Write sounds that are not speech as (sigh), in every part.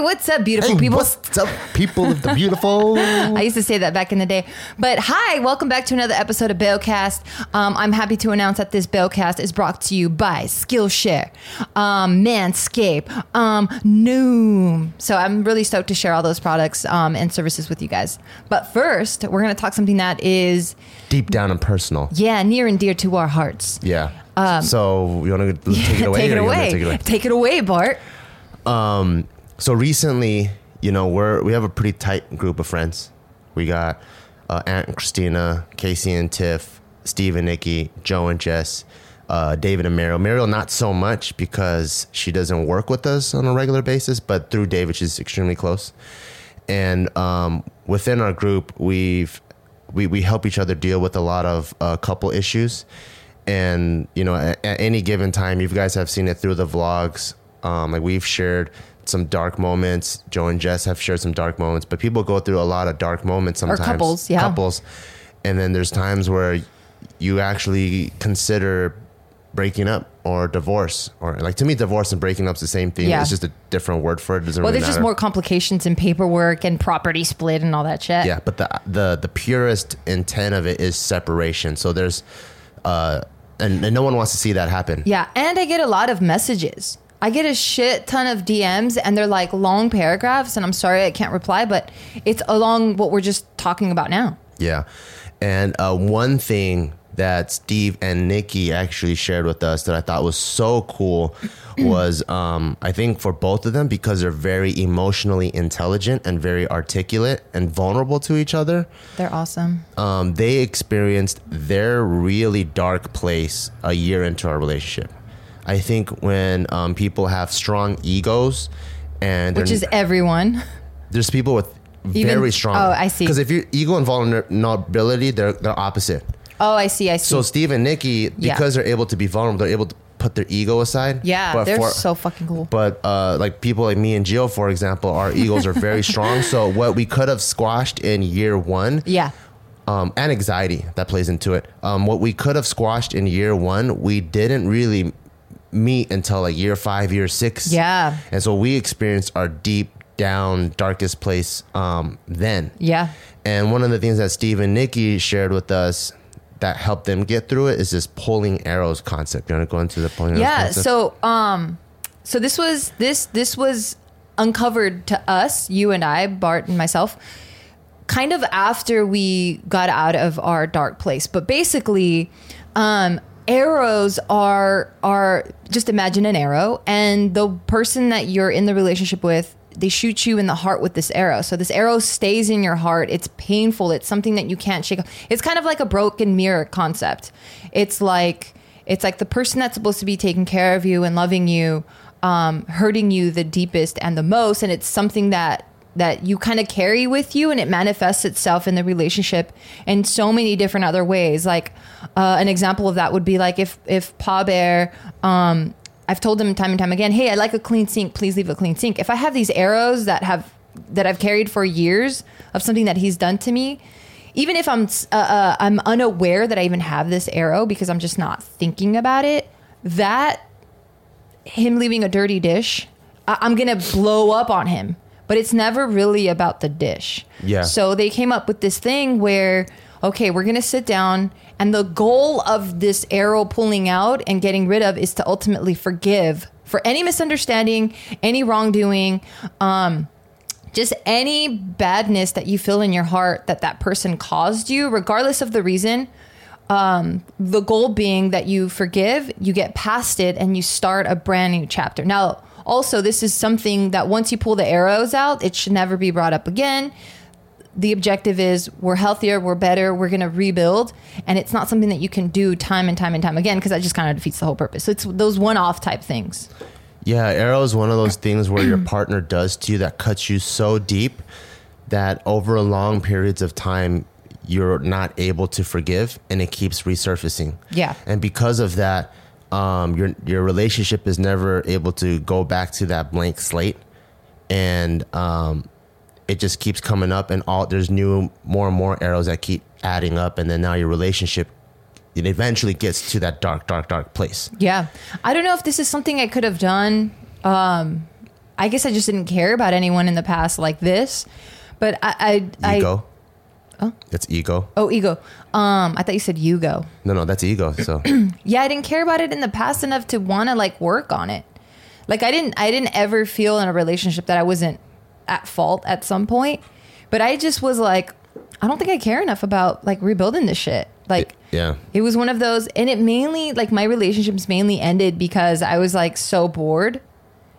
what's up, beautiful people? what's up, people of the (laughs) beautiful? I used to say that back in the day. But hi, welcome back to another episode of Bailcast. Um, I'm happy to announce that this Bailcast is brought to you by Skillshare, um, Manscape, um, Noom. So I'm really stoked to share all those products um, and services with you guys. But first, we're going to talk something that is, Deep down and personal. yeah, near and dear to our hearts. Yeah. so you want to take it (laughs) away? take, it or you wanna away. Take it away. Take it away, Bart. So recently, you know, we're we have a pretty tight group of friends. We got uh, Aunt Christina, Casey and Tiff, Steve and Nikki, Joe and Jess, uh, David and Mariel. Mariel not so much because she doesn't work with us on a regular basis, but through David, she's extremely close. And um, within our group, we've we, we help each other deal with a lot of uh, couple issues. And you know, at, at any given time, you guys have seen it through the vlogs. Um, like we've shared some dark moments. Joe and Jess have shared some dark moments, but people go through a lot of dark moments sometimes. Or couples, yeah. Couples, and then there's times where you actually consider breaking up or divorce, or like to me, divorce and breaking up's the same thing. Yeah. It's just a different word for it. it Well, really there's just more complications in paperwork and property split and all that shit. Yeah, but the the the purest intent of it is separation. So there's, uh, and, and no one wants to see that happen. Yeah, and I get a lot of messages. I get a shit ton of DMs and they're like long paragraphs and I'm sorry I can't reply, but it's along what we're just talking about now. Yeah. And uh, one thing that Steve and Nikki actually shared with us that I thought was so cool (clears throat) was um, I think for both of them, because they're very emotionally intelligent and very articulate and vulnerable to each other, They're awesome. um, they experienced their really dark place a year into our relationship. I think when um, people have strong egos and Which is everyone. there's people with Even- very strong. oh, I see. Because if you're ego and vulnerability, they're they're opposite. Oh, I see, I see. So Steve and Nikki, Yeah. because they're able to be vulnerable, they're able to put their ego aside. yeah, But they're for- so fucking cool. But uh, like people like me and Jill, for example, our egos are very strong. (laughs) So what we could have squashed in year one, yeah. um, and anxiety that plays into it. Um, what we could have squashed in year one, we didn't really meet until like year five, year six. Yeah. And so we experienced our deep down, darkest place um, then. Yeah. And one of the things that Steve and Nikki shared with us that helped them get through it is this pulling arrows concept. You want to go into the pulling arrows Yeah. So um so this was this this was uncovered to us, you and I, Bart and myself, kind of after we got out of our dark place. But basically, um arrows are are just imagine an arrow and the person that you're in the relationship with they shoot you in the heart with this arrow. So this arrow stays in your heart. It's painful. It's something that you can't shake. It's kind of like a broken mirror concept. It's like it's like the person that's supposed to be taking care of you and loving you um, hurting you the deepest and the most and it's something that that you kind of carry with you and it manifests itself in the relationship in so many different other ways. Like uh, an example of that would be like if if pa bear um, i've told him time and time again hey i like a clean sink. Please leave a clean sink. If i have these arrows that have that i've carried for years of something that he's done to me even if i'm uh, uh, i'm unaware that i even have this arrow because i'm just not thinking about it that him leaving a dirty dish, I- I'm gonna blow up on him. But it's never really about the dish. Yeah. So they came up with this thing where, okay, we're gonna sit down, and the goal of this arrow pulling out and getting rid of is to ultimately forgive for any misunderstanding, any wrongdoing, um, just any badness that you feel in your heart that that person caused you, regardless of the reason um, the goal being that you forgive, you get past it, and you start a brand new chapter. Now, also, this is something that once you pull the arrows out, it should never be brought up again. The objective is we're healthier, we're better, we're going to rebuild. And it's not something that you can do time and time and time again because that just kind of defeats the whole purpose. So it's those one off type things. Yeah, arrow is one of those things where your partner does to you that cuts you so deep that over long periods of time you're not able to forgive and it keeps resurfacing. Yeah. And because of that, um, your your relationship is never able to go back to that blank slate, and um, it just keeps coming up, and all there's new more and more arrows that keep adding up, and then now your relationship it eventually gets to that dark, dark, dark place. Yeah. I don't know if this is something I could have done. Um, I guess I just didn't care about anyone in the past like this. But I, I. I oh, That's ego. oh, ego. Um, I thought you said Hugo. No, no, that's ego. So (clears throat) Yeah, I didn't care about it in the past enough to want to like work on it. Like I didn't, I didn't ever feel in a relationship that I wasn't at fault at some point. But I just was like, I don't think I care enough about like rebuilding this shit. Like, yeah. It was one of those, and it mainly like my relationships mainly ended because I was like so bored,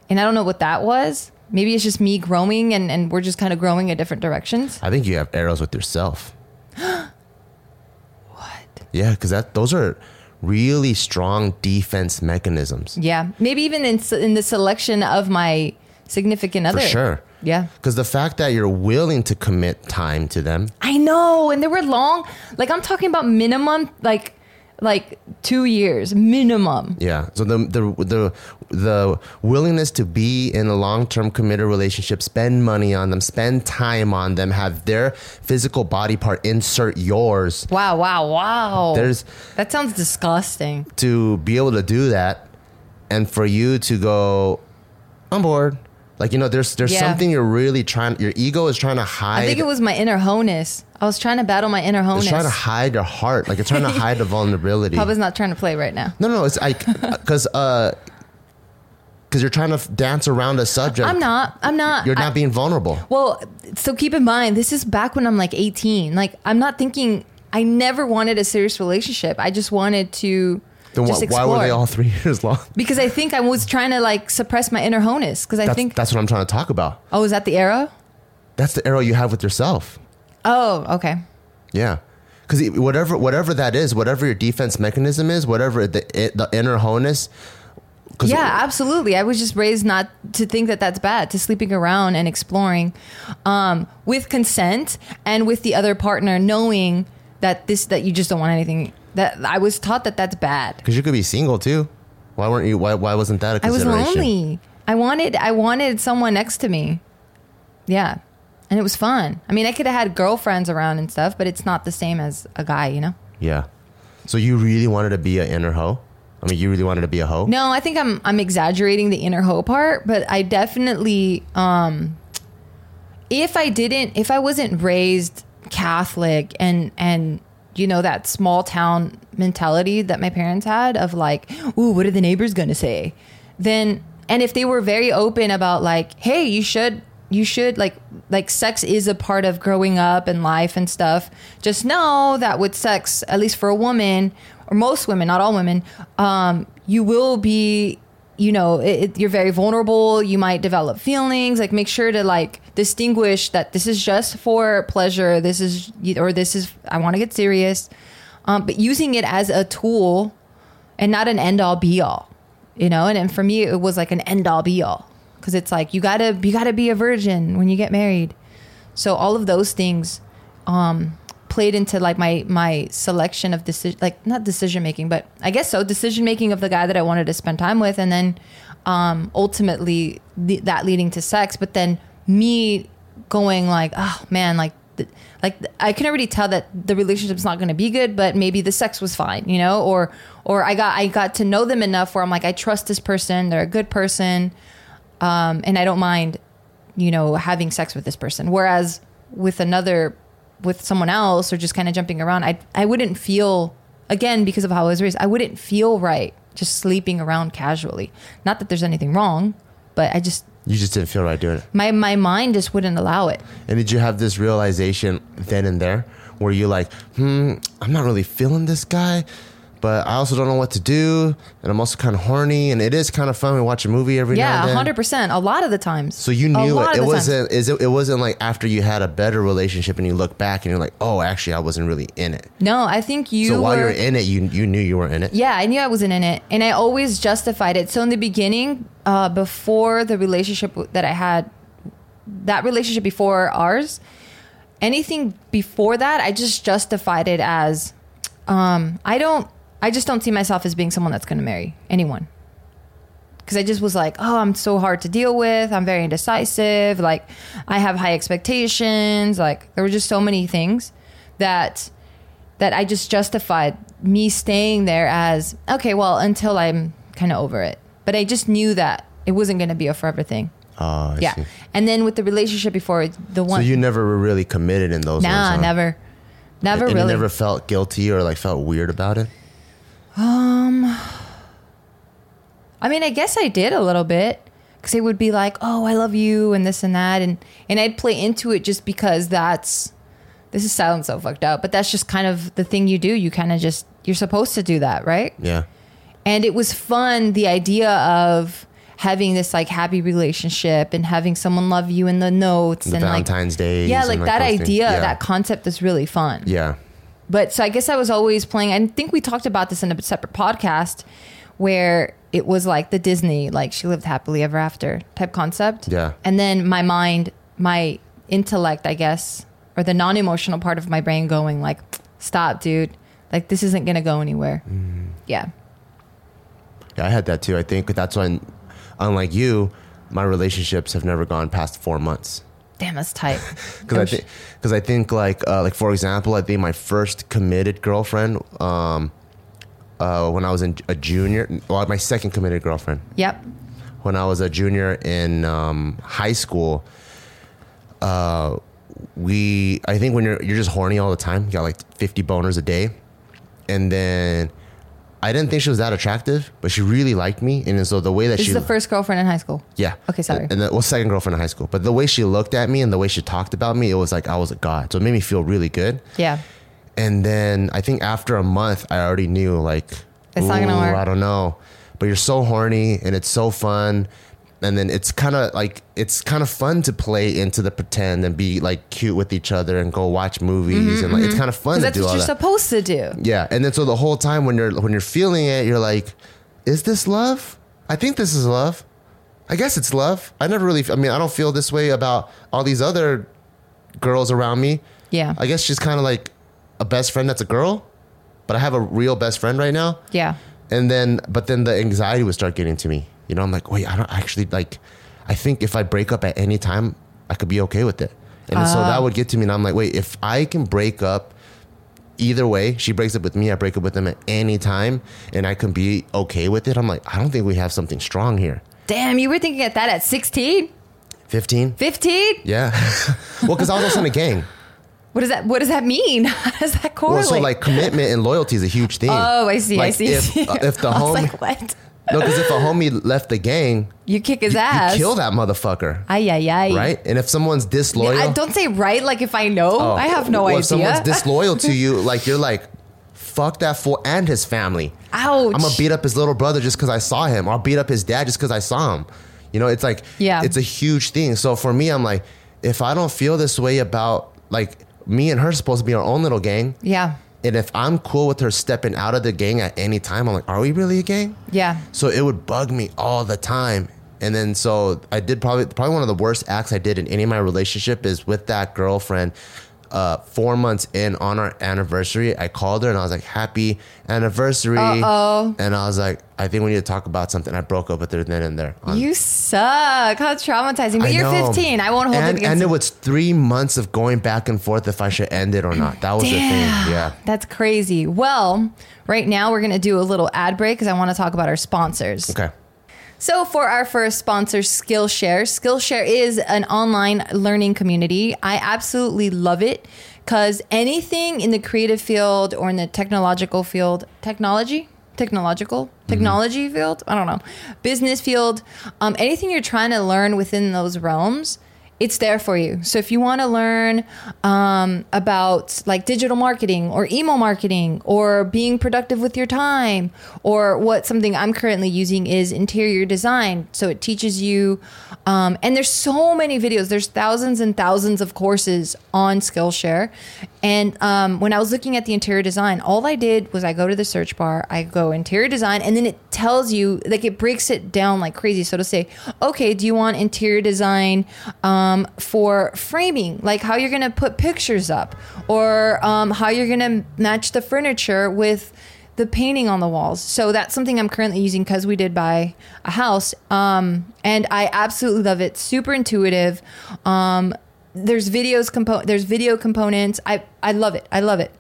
and I don't know what that was. Maybe it's just me growing, and and we're just kind of growing in different directions. I think you have arrows with yourself. (gasps) What? Yeah, because that those are really strong defense mechanisms. Yeah, maybe even in in the selection of my significant other. For sure. Yeah, Because the fact that you're willing to commit time to them, I know, and they were long. Like I'm talking about minimum, like like two years minimum. yeah. So the the the the willingness to be in a long term committed relationship, spend money on them, spend time on them, have their physical body part insert yours. Wow, wow, wow. There's that sounds disgusting. to be able to do that, and for you to go, I'm bored. Like you know, there's there's Yeah. something you're really trying. Your ego is trying to hide. I think it was my inner honess. I was trying to battle my inner honess. It's trying to hide your heart. Like it's trying to (laughs) hide the vulnerability. Papa's not trying to play right now. No, no, it's like (laughs) because uh, because you're trying to dance around a subject. I'm not. I'm not. You're I- not being vulnerable. well, so keep in mind, this is back when I'm like 18. Like, I'm not thinking. I never wanted a serious relationship. I just wanted to Then just why explore. were they all three (laughs) years long? because I think I was trying to like suppress my inner honest. Because I That's, think. that's what I'm trying to talk about. oh, is that the arrow? That's the arrow you have with yourself. Oh, okay. Yeah. Because whatever whatever that is, whatever your defense mechanism is, whatever the it, the inner wholeness. Yeah, absolutely. I was just raised not to think that that's bad, to sleeping around and exploring um, with consent and with the other partner knowing that this that you just don't want anything. That I was taught that that's bad. Because you could be single too. Why weren't you? Why, why wasn't that a I was lonely. I wanted I wanted someone next to me. Yeah. And it was fun. I mean, I could have had girlfriends around and stuff, but it's not the same as a guy, you know? Yeah. So you really wanted to be an inner hoe? I mean, you really wanted to be a hoe? No, I think I'm I'm exaggerating the inner hoe part, but I definitely um if I didn't if I wasn't raised Catholic and and you know that small town mentality that my parents had of like, ooh, what are the neighbors gonna say? Then and if they were very open about like, hey, you should you should like like sex is a part of growing up and life and stuff. Just know that with sex, at least for a woman or most women, not all women, um, you will be you know it, it- you're very vulnerable. You might develop feelings. Like make sure to like distinguish that this is just for pleasure. This is or this is i want to get serious. Um, but using it as a tool and not an end all be all you know? And, and for me it was like an end all be all because it's like you gotta you gotta be a virgin when you get married. So all of those things um, played into like my my selection of decision like not decision making but i guess so decision making of the guy that i wanted to spend time with and then um ultimately the, that leading to sex but then me going like oh man like th- like i can already tell that the relationship's not going to be good but maybe the sex was fine you know? Or or i got i got to know them enough where i'm like i trust this person. They're a good person um and i don't mind you know having sex with this person. Whereas with another with someone else or just kind of jumping around i i wouldn't feel again because of how i was raised i wouldn't feel right just sleeping around casually. Not that there's anything wrong but i just You just didn't feel right doing it. my my mind just wouldn't allow it. And did you have this realization then and there where you're like, hmm, I'm not really feeling this guy, but I also don't know what to do. And I'm also kind of horny. And it is kind of fun to watch a movie every now yeah and then. 100% a lot of the times So you knew it. It wasn't. Is it? It wasn't like after you had a better relationship and you look back and you're like, oh, actually, I wasn't really in it. no i think you so while you're in it, you you knew you were in it. Yeah, I knew I wasn't in it, and I always justified it. So in the beginning, uh, before the relationship that I had, that relationship before ours, anything before that, I just justified it as, um, I don't, I just don't see myself as being someone that's going to marry anyone. Because I just was like, oh, I'm so hard to deal with. I'm very indecisive. Like, I have high expectations. Like, there were just so many things that that I just justified me staying there as okay, well, until I'm kind of over it. But I just knew that it wasn't going to be a forever thing. Oh, I yeah. see. And then with the relationship before, the one, So you never were really committed in those. nah, ones, huh? never. Never and really. you never felt guilty or like felt weird about it. Um, I mean, I guess I did a little bit because it would be like, "Oh, I love you," and this and that, and and I'd play into it just because that's. This is sounds so fucked up, but that's just kind of the thing you do. You kind of just you're supposed to do that, right? Yeah. And it was fun the idea of having this like happy relationship and having someone love you in the notes The and Valentine's like Days yeah, like like, that idea, Yeah. that concept is really fun Yeah. But so I guess I was always playing. I think we talked about this in a separate podcast where it was like the Disney, like she lived happily ever after type concept. Yeah. And then my mind, my intellect, I guess, or the non emotional part of my brain going like, stop, dude. Like this isn't going to go anywhere. Mm. Yeah. Yeah, I had that too. I think that's when, unlike you, my relationships have never gone past four months. Damn, that's tight. (laughs) Because I think, because I think like, uh, like for example, I think my first committed girlfriend, um, uh, when I was in a junior, well, my second committed girlfriend, yep. when I was a junior in um, high school, uh, we I think when you're you're just horny all the time, you got like 50 boners a day, and then I didn't think she was that attractive, but she really liked me, and so the way that This she is the first girlfriend in high school. yeah Okay, sorry. and the well second girlfriend in high school, but the way she looked at me and the way she talked about me, it was like I was a god, so it made me feel really good. Yeah. And then I think after a month, I already knew like, It's not gonna work." I don't know, but you're so horny and it's so fun, and then it's kind of like it's kind of fun to play into the pretend and be like cute with each other and go watch movies mm-hmm, and like it's mm-hmm. kind of fun to that's do what you're that. supposed to do. yeah, and then so the whole time when you're when you're feeling it, you're like, is this love? I think this is love. I guess it's love. I never really. I mean, I don't feel this way about all these other girls around me. Yeah. I guess she's kind of like a best friend that's a girl, but I have a real best friend right now. Yeah. And then, but then the anxiety would start getting to me. You know, I'm like, wait, I don't actually like. I think if I break up at any time, I could be okay with it. And so Ah. that would get to me, and I'm like, wait, if I can break up either way, she breaks up with me, I break up with them at any time, and I can be okay with it. I'm like, I don't think we have something strong here. Damn, you were thinking at that at 16? 15? 15? Yeah. (laughs) well, because I was also in a gang. What does that What does that mean? (laughs) How does that Well, correlate? so like commitment and loyalty is a huge thing. oh, I see. I Like, see. I If, see. uh, if the (laughs) I was home, like, what? No, because if a homie left the gang, You kick his you, ass. you kill that motherfucker, Ay ay ay. right? And if someone's disloyal, I don't say right. Like if I know, Oh, I have no well, idea. If someone's (laughs) disloyal to you, like you're like, fuck that fool and his family. Ouch. I'm gonna beat up his little brother just because I saw him, I'll beat up his dad just because I saw him. You know, it's like, Yeah. it's a huge thing. So for me, I'm like, if I don't feel this way about like me and her supposed to be our own little gang, Yeah. And if I'm cool with her stepping out of the gang at any time, I'm like, are we really a gang? Yeah. So it would bug me all the time. And then so I did probably probably one of the worst acts I did in any of my relationship is with that girlfriend. Uh, four months in on our anniversary, I called her and I was like, "Happy anniversary!" Uh-oh. And I was like, "I think we need to talk about something." I broke up with her then and there. You suck. How traumatizing. But I you're know. 15. I won't hold and, it against And it was three months of going back and forth if I should end it or not. That was the thing. Yeah. That's crazy. Well, right now we're going to do a little ad break because I want to talk about our sponsors. Okay. So, for our first sponsor, Skillshare, Skillshare is an online learning community. I absolutely love it because anything in the creative field or in the technological field, technology, technological, technology field, I don't know, business field, um, anything you're trying to learn within those realms, it's there for you. So if you want to learn um, about like digital marketing or email marketing or being productive with your time, or what something I'm currently using is interior design. So it teaches you, um, and there's so many videos. There's thousands and thousands of courses on Skillshare. And um, when I was looking at the interior design, all I did was I go to the search bar, I go interior design, and then it tells you like it breaks it down like crazy. So to say, okay, do you want interior design um, for framing, like how you're gonna put pictures up, or um, how you're gonna match the furniture with the painting on the walls. So that's something I'm currently using because we did buy a house, um, and I absolutely love it. Super intuitive. Um, there's videos compo- there's video components. I I love it. I love it.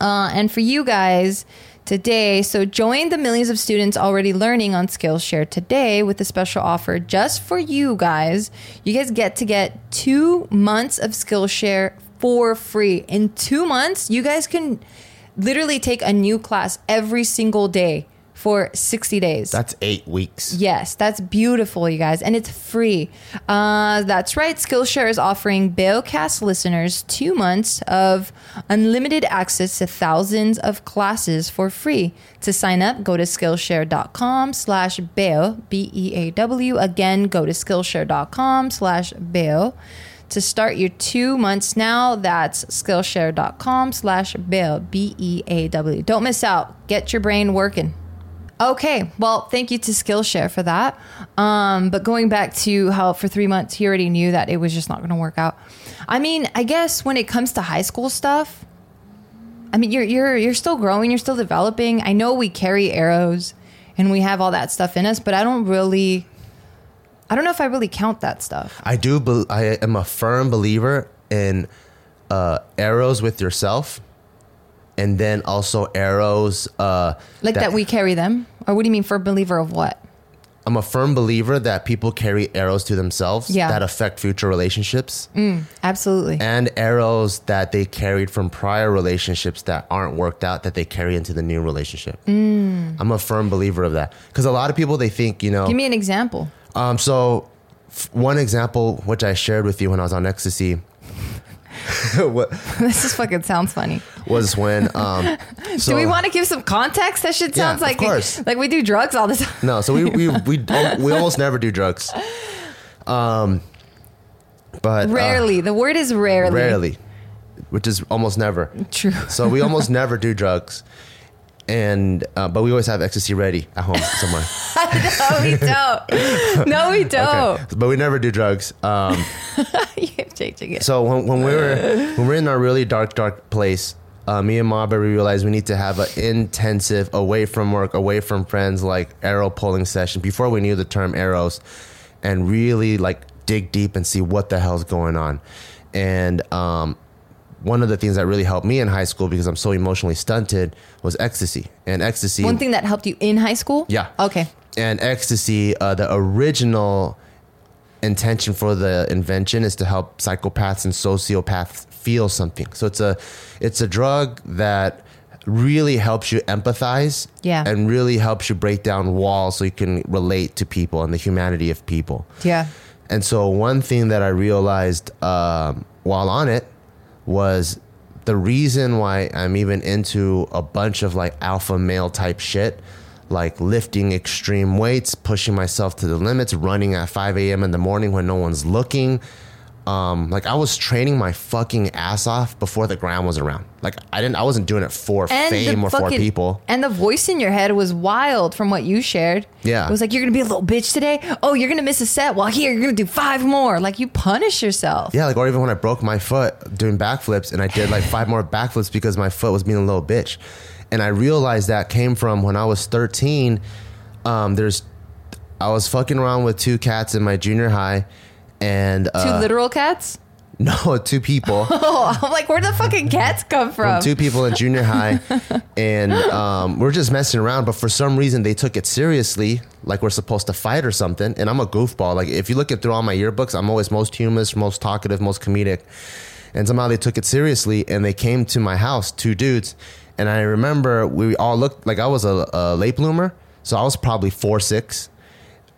Uh, and for you guys today. So join the millions of students already learning on Skillshare today with a special offer just for you guys. You guys get to get two months of Skillshare for free. In two months, you guys can literally take a new class every single day for 60 days. That's eight weeks. Yes, that's beautiful, you guys, and it's free. Uh, that's right. Skillshare is offering Beocast listeners two months of unlimited access to thousands of classes for free. To sign up, go to Skillshare.com slash Beo, B-E-A-W. Again, go to Skillshare.com slash Beo. To start your two months now, that's Skillshare.com slash Beo, B-E-A-W. Don't miss out. Get your brain working. Okay, well, thank you to Skillshare for that. Um, but going back to how for three months he already knew that it was just not going to work out. I mean, I guess when it comes to high school stuff, I mean, you're you're you're still growing, you're still developing. I know we carry arrows and we have all that stuff in us, but I don't really, I don't know if I really count that stuff. I do. Be- I am a firm believer in uh, arrows with yourself, and then also arrows. Uh, Like that, we carry them, or what do you mean for a believer of what? I'm a firm believer that people carry arrows to themselves Yeah. that affect future relationships, Absolutely. and arrows that they carried from prior relationships that aren't worked out that they carry into the new relationship. I'm a firm believer of that because a lot of people they think you know. Give me an example. Um, so f- one example which I shared with you when I was on ecstasy. (laughs) wa- this just fucking sounds funny. was when um (laughs) so, do we want to give some context? That shit Yeah, sounds of like course. like we do drugs all the time. no so we we we, (laughs) we almost never do drugs um but uh, Rarely. the word is rarely. rarely which is almost never True. so we almost never do drugs and uh, but we always have ecstasy ready at home somewhere (laughs) no, we don't. No, we don't. okay but we never do drugs um (laughs) You're changing it. So when, when we were when we are in our really dark, dark place, uh, me and Marbury realized we need to have an intensive, away from work, away from friends, like arrow pulling session before we knew the term arrows, and really like dig deep and see what the hell's going on. And um, one of the things that really helped me in high school because I'm so emotionally stunted was ecstasy. And ecstasy, One thing that helped you in high school? Yeah. Okay. And ecstasy, uh, the original intention for the invention is to help psychopaths and sociopaths feel something. So it's a it's a drug that really helps you empathize Yeah. and really helps you break down walls so you can relate to people and the humanity of people. Yeah. And so one thing that I realized um, while on it was the reason why I'm even into a bunch of like alpha male type shit, like lifting extreme weights, pushing myself to the limits, running at 5 a.m. in the morning when no one's looking. Um, like I was training my fucking ass off before the ground was around. Like I didn't, I wasn't doing it for fame or for people. And the voice in your head was wild from what you shared. Yeah. It was like, you're going to be a little bitch today. Oh, you're going to miss a set. Well, here, you're to do five more. Like, you punish yourself. Yeah, like or even when I broke my foot doing backflips and I did like five more backflips because my foot was being a little bitch. And I realized that came from when I was 13. Um, there's I was fucking around with two cats in my junior high and Two uh, literal cats? (laughs) no, two people. (laughs) Oh, I'm like, where the fucking cats come from? two people in junior high, (laughs) and um, we're just messing around. But for some reason, they took it seriously, like we're supposed to fight or something. And I'm a goofball. Like if you look at through all my yearbooks, I'm always most humorous, most talkative, most comedic. And somehow they took it seriously, and they came to my house, two dudes. And I remember we all looked like I was a, a late bloomer, so I was probably four six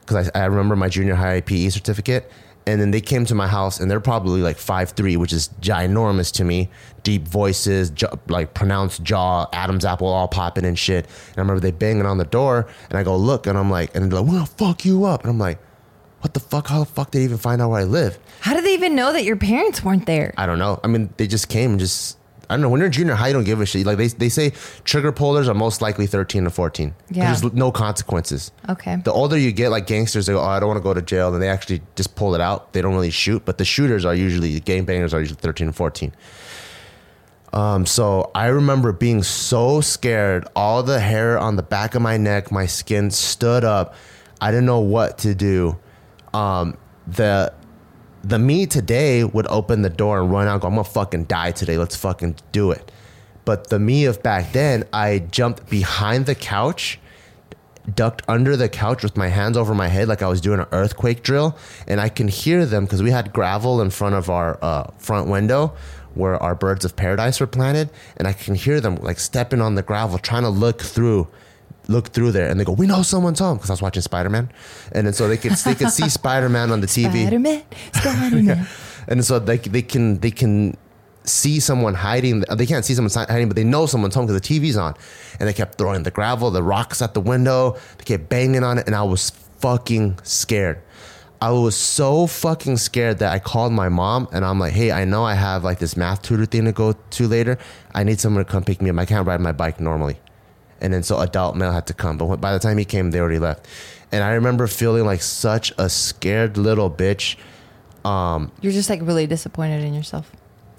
because I, I remember my junior high PE certificate. And then they came to my house, and they're probably like five three, which is ginormous to me. Deep voices, like pronounced jaw, Adam's apple all popping and shit. And I remember they banging on the door, and I go look, and I'm like, and they're like, "We're gonna fuck you up," and I'm like, "What the fuck? How the fuck did they even find out where I live?" How did they even know that your parents weren't there? I don't know. I mean, they just came and just. I don't know. When you're in junior high, you don't give a shit. Like they, they say, trigger pullers are most likely 13 to 14. Yeah. There's no consequences. Okay. The older you get, like gangsters, they go, "Oh, I don't want to go to jail," and they actually just pull it out. They don't really shoot, but the shooters are usually the gangbangers are usually thirteen and fourteen. Um, so I remember being so scared. All the hair on the back of my neck, my skin stood up. I didn't know what to do. Um, the the me today would open the door and run out. And go, I'm gonna fucking die today. Let's fucking do it. But the me of back then, I jumped behind the couch, ducked under the couch with my hands over my head like I was doing an earthquake drill, and I can hear them because we had gravel in front of our uh, front window where our birds of paradise were planted, and I can hear them like stepping on the gravel, trying to look through. Look through there, and they go, "We know someone's home," because I was watching Spider Man, and then so they could they could see (laughs) Spider Man on the TV. Spider Man, Spider Man. (laughs) and so they they can they can see someone hiding. They can't see someone hiding, but they know someone's home because the TV's on. And they kept throwing the gravel, the rocks at the window. They kept banging on it, and I was fucking scared. I was so fucking scared that I called my mom and I'm like, hey, I know I have like this math tutor thing to go to later. I need someone to come pick me up. I can't ride my bike normally. And then so adult male had to come. But by the time he came, they already left. And I remember feeling like such a scared little bitch. Um, You're just like really disappointed in yourself.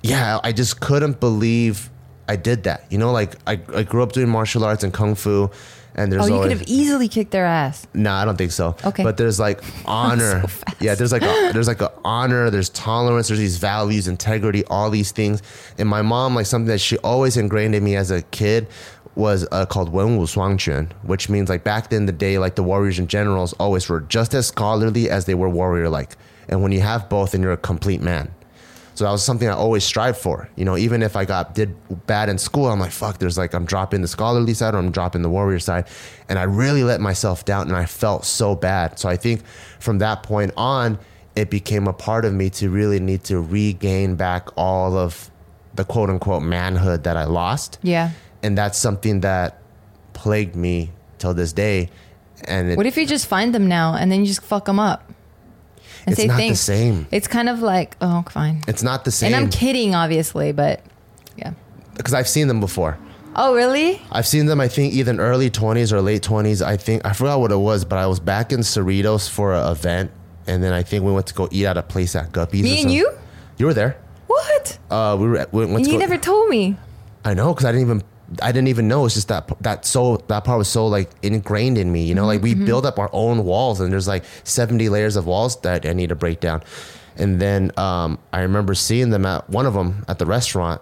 yeah, I just couldn't believe I did that. You know, like I, I grew up doing martial arts and kung fu, and there's Oh, you always could have easily kicked their ass. no, I don't think so. Okay. but there's like (laughs) honor. So yeah, there's like a, there's like a honor. There's tolerance. There's these values, integrity, all these things. And my mom, like something that she always ingrained in me as a kid, was uh, called Wenwu Shuangquan, which means like back in the day, like the warriors and generals always were just as scholarly as they were warrior like. And when you have both, then you're a complete man. So that was something I always strived for. You know, even if I got did bad in school, I'm like, fuck, there's like I'm dropping the scholarly side or I'm dropping the warrior side. And I really let myself down and I felt so bad. So I think from that point on, it became a part of me to really need to regain back all of the quote unquote manhood that I lost. Yeah. And that's something that plagued me till this day. And it, What if you just find them now and then you just fuck them up? And It's not the same. It's kind of like, oh, fine. it's not the same And I'm kidding, obviously, but yeah. because I've seen them before. Oh, really? I've seen them. I think either in early twenties or late twenties. I think I forgot what it was, but I was back in Cerritos for an event, and then I think we went to go eat at a place at Guppies. or Me and you? You were there. What? Uh, we were. We went And you go, never told me. I know because I didn't even. I didn't even know. It's just that that so that part was so like ingrained in me. You know, like we Mm-hmm. build up our own walls, and there's like 70 layers of walls that I need to break down. And then um, I remember seeing them at one of them at the restaurant,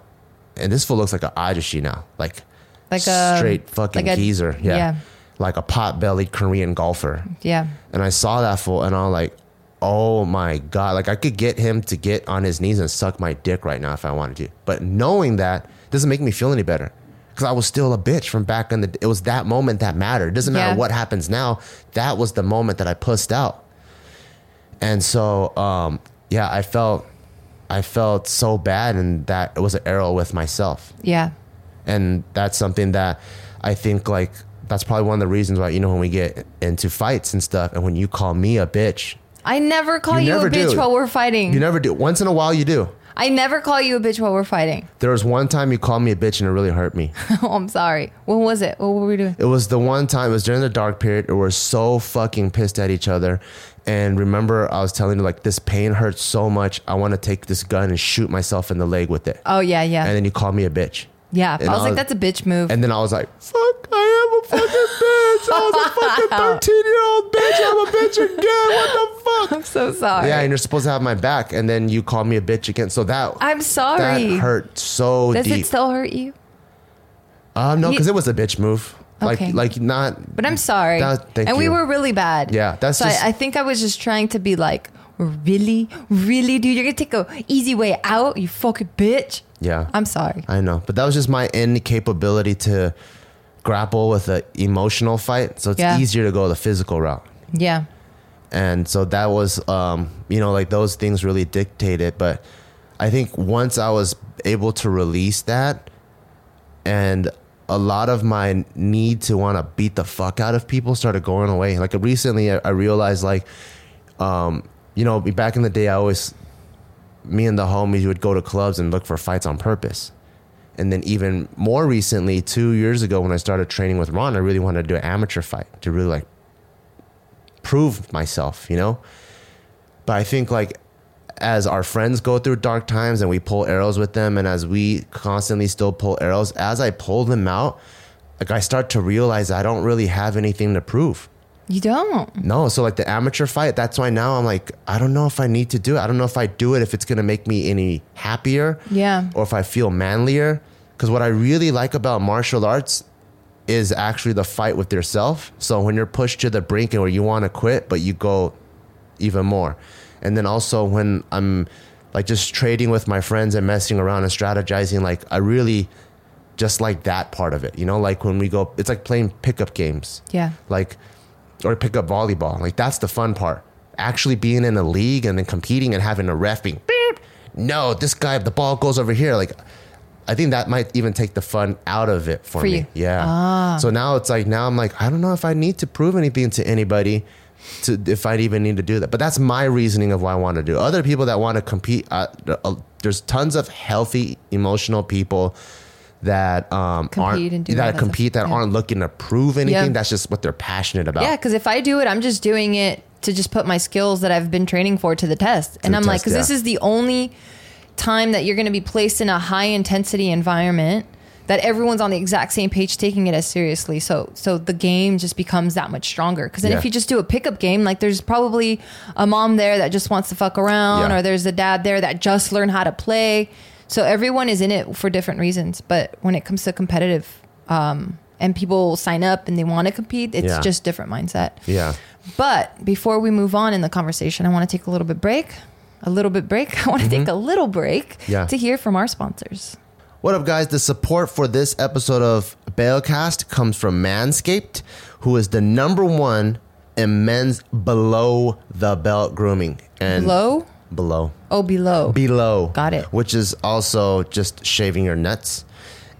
and this fool looks like an ahjussi now, like Like a- straight fucking like a- geezer, yeah. yeah. like a pot bellied Korean golfer. Yeah. And I saw that fool, and I'm like, oh my god, like I could get him to get on his knees and suck my dick right now if I wanted to. But knowing that doesn't make me feel any better because I was still a bitch from back in the. It was that moment that mattered. It doesn't matter Yeah. what happens now. That was the moment that I pussed out. And so, um, yeah, I felt, I felt so bad, and that it was an arrow with myself Yeah. and that's something that I think like that's probably one of the reasons why you know when we get into fights and stuff, and when you call me a bitch, I never call You you, never a bitch do. while we're fighting. you never do. Once in a while, you do. I never call you a bitch while we're fighting. There was one time you called me a bitch, and it really hurt me. (laughs) oh, I'm sorry. What was it? What were we doing? It was the one time. It was during the dark period. We were so fucking pissed at each other. And remember, I was telling you like this pain hurts so much. I want to take this gun and shoot myself in the leg with it. Oh, yeah, yeah. And then you called me a bitch. Yeah. and I was like, that's a bitch move. And then I was like, fuck, I am a fucking bitch. I was a fucking (laughs) 13 year old bitch. I'm a bitch again. What the fuck? (laughs) I'm so sorry. Yeah, and you're supposed to have my back, and then you call me a bitch again. So that I'm sorry. that hurt so Does deep. it still hurt you? um, no, because it was a bitch move. Okay. Like, like not. But I'm sorry. That- and we were really bad. Yeah, that's so just- I, I think I was just trying to be like, really, really, dude, you're gonna take a easy way out, you fucking bitch. Yeah, I'm sorry. I know, but that was just my incapability to grapple with an emotional fight. So it's Yeah. easier to go the physical route. Yeah. and so that was um, you know like those things really dictate it but i think once i was able to release that and a lot of my need to want to beat the fuck out of people started going away like recently i, I realized like um, you know back in the day i always me and the homies would go to clubs and look for fights on purpose and then even more recently two years ago when i started training with ron i really wanted to do an amateur fight to really like prove myself, you know? But I think like as our friends go through dark times and we pull arrows with them and as we constantly still pull arrows, as I pull them out, like I start to realize I don't really have anything to prove. You don't. No, so like the amateur fight, that's why now I'm like, I don't know if I need to do it. I don't know if I do it if it's gonna make me any happier Yeah. or if I feel manlier. Because what I really like about martial arts is actually the fight with yourself. So when you're pushed to the brink and where you want to quit, but you go even more. And then also when I'm like just trading with my friends and messing around and strategizing, like I really just like that part of it. You know, like when we go, it's like playing pickup games. Yeah. Like, or pick up volleyball. Like that's the fun part. Actually being in a league and then competing and having a ref being beep. No, this guy, the ball goes over here. Like, I think that might even take the fun out of it for, For me. you. Yeah. Ah. So now it's like now I'm like I don't know if I need to prove anything to anybody, to if I'd even need to do that. But that's my reasoning of why I want to do. it. Other people that want to compete, uh, uh, there's tons of healthy, emotional people that um Compete aren't and do that compete stuff. that Yeah. aren't looking to prove anything. Yeah. That's just what they're passionate about. Yeah, because if I do it, I'm just doing it to just put my skills that I've been training for to the test. and I'm like, test, because this is the only time that you're going to be placed in a high intensity environment that everyone's on the exact same page taking it as seriously. So so the game just becomes that much stronger. Because then Yeah. if you just do a pickup game, like there's probably a mom there that just wants to fuck around, Yeah. or there's a dad there that just learned how to play. So everyone is in it for different reasons. But when it comes to competitive, um, and people sign up and they want to compete, it's Yeah. just different mindset. Yeah. But before we move on in the conversation, I want to take a little bit break. A little bit break. (laughs) I want to take a little break Mm-hmm. Yeah. to hear from our sponsors. What up, guys? The support for this episode of Bailcast comes from Manscaped, who is the number one in men's below the belt grooming and Below? Below Oh, below. below. Got it. Which is also just shaving your nuts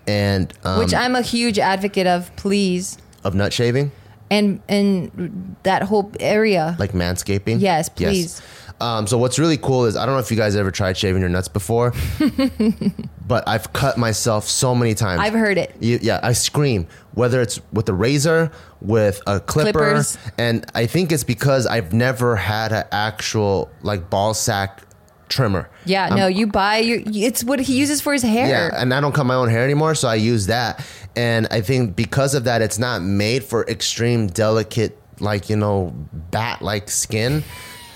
and um, which I'm a huge advocate of, please. of nut shaving, And and that whole area. like manscaping. Yes, please. Um, so what's really cool is I don't know if you guys ever tried shaving your nuts before, (laughs) but I've cut myself so many times. I've heard it. You, yeah, I scream whether it's with a razor, with a clipper, Clippers. and I think it's because I've never had an actual like ball sack trimmer. Yeah, no, you buy your. It's what he uses for his hair. Yeah, and I don't cut my own hair anymore, so I use that. And I think because of that, it's not made for extreme delicate, like you know, bat like skin.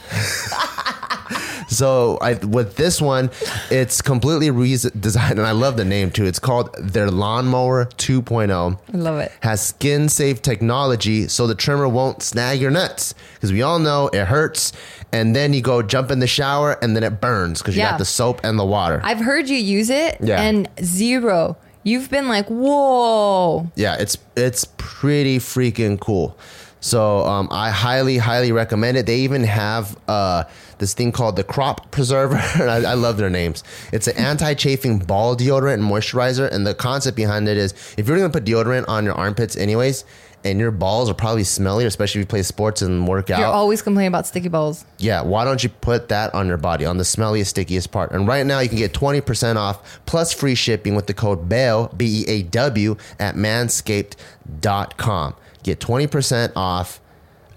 (laughs) so I with this one, it's completely redesigned, and I love the name too. It's called their Lawnmower 2.0 I love it. has skin safe technology so the trimmer won't snag your nuts because we all know it hurts and then you go jump in the shower and then it burns because you Yeah. got the soap and the water I've heard you use it, Yeah. and zero. You've been like, whoa. yeah it's it's pretty freaking cool so um, i highly highly recommend it they even have uh, this thing called the crop preserver (laughs) I, I love their names it's an anti-chafing ball deodorant and moisturizer and the concept behind it is if you're going to put deodorant on your armpits anyways and your balls are probably smelly especially if you play sports and work out You're always complaining about sticky balls. Yeah, why don't you put that on your body, on the smelliest, stickiest part? And right now you can get 20% off plus free shipping with the code BAW, B E A W, at manscaped.com. Get 20% off,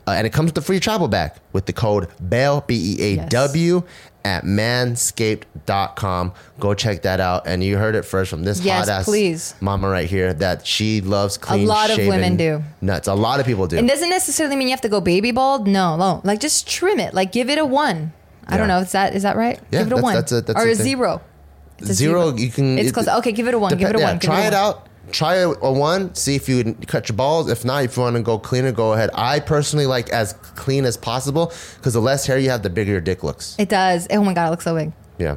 uh, and it comes with a free travel bag with the code BAW, B E A W, at manscaped.com. Go check that out. And you heard it first from this Yes, hot ass please. mama right here that she loves clean A lot of women do. Nuts. A lot of people do. It doesn't necessarily mean you have to go baby bald. No, no. Like just trim it. Like give it a one. I don't Yeah. know. Is that is that right? Yeah, give it a that's- one. that's a- that's or a a zero. It's a zero, you can. It's it- close. Okay, give it a one. give it a Depe- one. yeah, give try it one. out. Try a, one. See if you can cut your balls. If not, if you want to go cleaner, go ahead. I personally like as clean as possible because the less hair you have, the bigger your dick looks. It does. Oh my god, it looks so big. Yeah.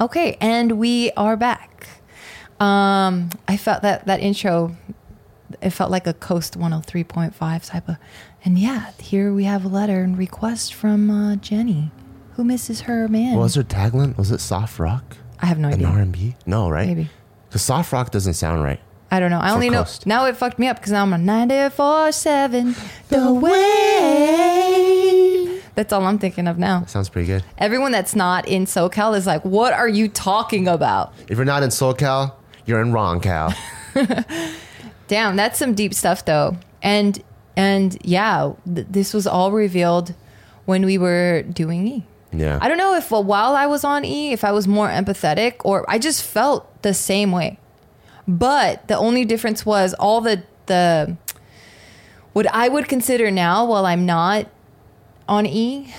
Okay, and we are back. Um, I felt that that intro. It felt like a KOST 103.5 type of, and yeah, here we have a letter and request from uh, Jenny, who misses her man. What was her tagline? Was it soft rock I have no and idea. R and B? No, right? Maybe. Because soft rock doesn't sound right. I don't know. I For only know now. It fucked me up because now I'm a 94 seven. The way. That's all I'm thinking of now. Sounds pretty good. Everyone that's not in SoCal is like, "What are you talking about?" If you're not in SoCal, you're in wrong Cal. (laughs) Damn, that's some deep stuff though. And and yeah, th- this was all revealed when we were doing E. Yeah. I don't know if while I was on E, if I was more empathetic or I just felt the same way. But the only difference was all the the what I would consider now while I'm not on E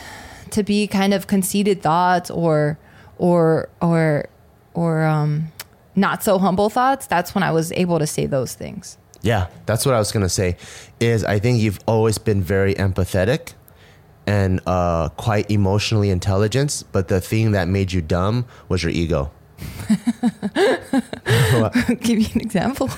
to be kind of conceited thoughts or or or or um not so humble thoughts, that's when I was able to say those things. Yeah, that's what I was gonna say. Is I think you've always been very empathetic and uh, quite emotionally intelligent, but the thing that made you dumb was your ego. (laughs) Give you an example. (laughs)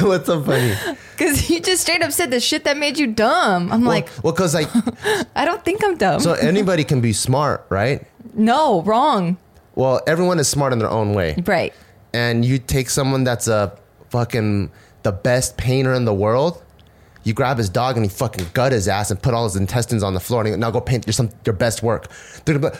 What's so funny? Because you just straight up said the shit that made you dumb. I'm like, well, because like, (laughs) I don't think I'm dumb. so anybody can be smart, right? no, wrong. Well, everyone is smart in their own way. Right. and you take someone that's a fucking the best painter in the world, you grab his dog and he fucking gut his ass and put all his intestines on the floor and go, now go paint your some your best work. They're gonna be,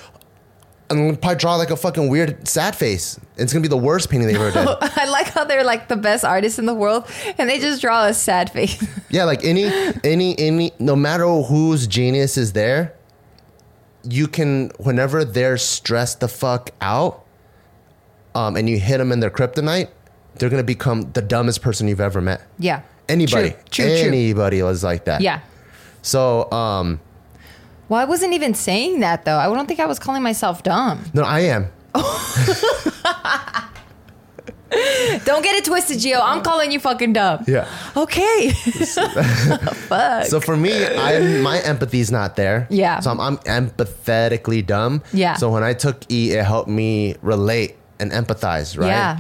and they'll probably draw like a fucking weird sad face. It's gonna be the worst painting they ever did. (laughs) I like how they're like the best artists in the world and they just draw a sad face. (laughs) yeah, like any any any no matter whose genius is there, you can whenever they're stressed the fuck out, um, and you hit them in their kryptonite, they're gonna become the dumbest person you've ever met. yeah. Anybody, True, true, true. anybody was like that. Yeah. So, um, Well, I wasn't even saying that though. I don't think I was calling myself dumb. no, I am. (laughs) Don't get it twisted, Gio. I'm calling you fucking dumb. Yeah. Okay. (laughs) Fuck. So for me, I my empathy's not there. Yeah. So I'm, I'm empathetically dumb. Yeah. So when I took E, it helped me relate and empathize. Right. Yeah.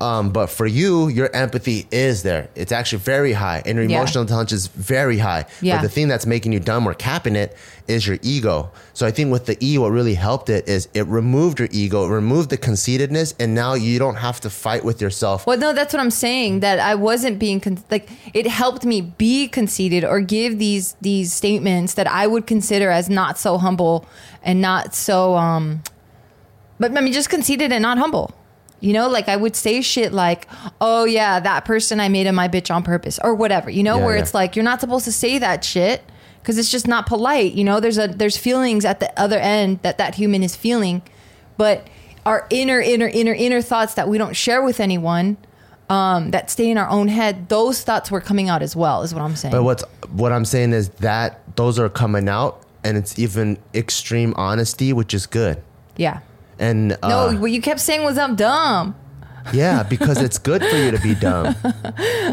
Um, but for you, your empathy is there. It's actually very high, and your Yeah. emotional intelligence is very high. Yeah. But the thing that's making you dumb or capping it is your ego. So I think with the E, what really helped it is it removed your ego, removed the conceitedness, and now you don't have to fight with yourself. Well, no, that's what I'm saying. That I wasn't being con- like it helped me be conceited or give these these statements that I would consider as not so humble and not so um, but I mean just conceited and not humble. You know, like I would say shit like, "Oh yeah, that person I made him my bitch on purpose" or whatever. You know, Yeah, where yeah. it's like you're not supposed to say that shit because it's just not polite. You know, there's a there's feelings at the other end that that human is feeling, but our inner inner inner inner thoughts that we don't share with anyone um, that stay in our own head, those thoughts were coming out as well. Is what I'm saying. But what's what I'm saying is that those are coming out, and it's even extreme honesty, which is good. yeah. And uh, No, what you kept saying was I'm dumb. yeah, because it's good for you to be dumb. (laughs)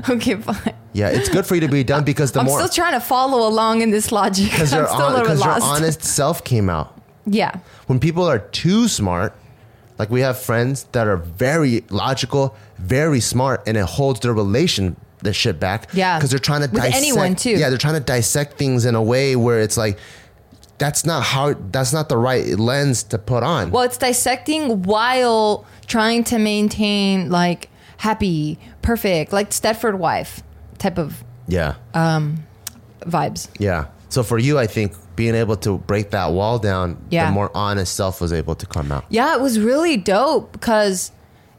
Okay, fine. Yeah, it's good for you to be dumb because the I'm more still trying to follow along in this logic. (laughs) I'm because still your, a hon- little bit 'cause your lost. honest self came out. yeah. When people are too smart, like we have friends that are very logical, very smart, and it holds their relation the shit back. Yeah. because they're trying to With dissect. anyone, too. Yeah, they're trying to dissect things in a way where it's like. That's not how. That's not the right lens to put on. Well, it's dissecting while trying to maintain like happy, perfect, like Stepford wife type of yeah. Um, vibes. Yeah. So for you, I think being able to break that wall down, Yeah. the more honest self was able to come out. Yeah, it was really dope because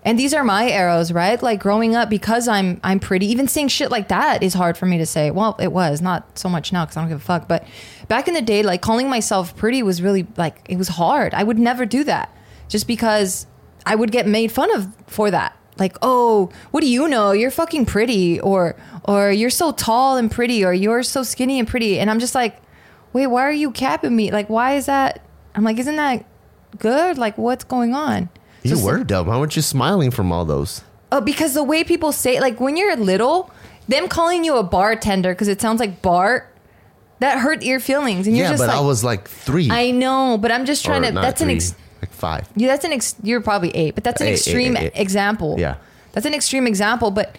and these are my arrows, right? Like growing up because I'm I'm pretty, even saying shit like that is hard for me to say. Well, it was not so much now cuz I don't give a fuck, but back in the day like calling myself pretty was really like it was hard. I would never do that just because I would get made fun of for that. Like, "Oh, what do you know? You're fucking pretty." Or or "You're so tall and pretty," or "You're so skinny and pretty." And I'm just like, "Wait, why are you capping me? Like, why is that?" I'm like, "Isn't that good? Like, what's going on?" You So- were dumb. Why weren't you smiling from all those? Oh, because the way people say, like when you're little, them calling you a bartender because it sounds like Bart, that hurt your feelings, and you're yeah, just but like, I was like three. I know, but I'm just trying Or to. not That's an three, ex, like five. yeah, that's an ex. You're probably eight, but that's an Eight, eight, extreme eight, eight. example. Yeah. that's an extreme example, but.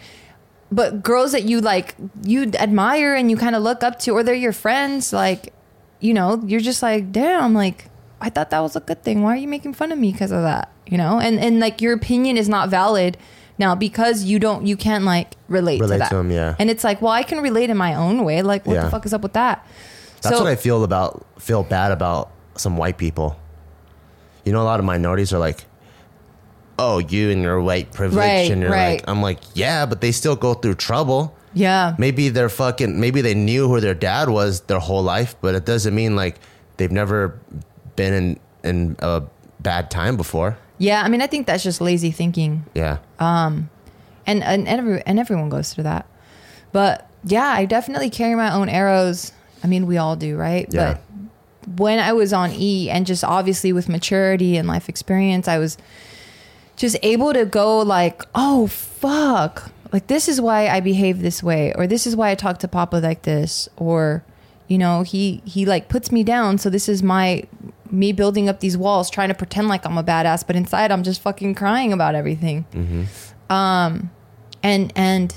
But girls that you like, you admire and you kind of look up to, or they're your friends, like, you know, you're just like, damn, like, I thought that was a good thing. Why are you making fun of me because of that? You know, and and like your opinion is not valid now because you don't, you can't like relate, Relate to that. to 'em, yeah. And it's like, well, I can relate in my own way. Like, what Yeah. the fuck is up with that? That's So- what I feel about feel bad about some white people. You know, a lot of minorities are like, "Oh, you and your white privilege," Right, and you're right. like, "I'm like, yeah, but they still go through trouble. Yeah. Maybe they're fucking. Maybe they knew who their dad was their whole life, but it doesn't mean like they've never been in in a bad time before. Yeah. I mean, I think that's just lazy thinking. Yeah, um, and and every, and everyone goes through that. But yeah, I definitely carry my own arrows. I mean, we all do, right? Yeah. But when I was on E, and just obviously with maturity and life experience, I was just able to go like, oh fuck, like this is why I behave this way, or this is why I talk to Papa like this, or you know, he he like puts me down, so this is my me building up these walls, trying to pretend like I'm a badass, but inside I'm just fucking crying about everything. Um, and and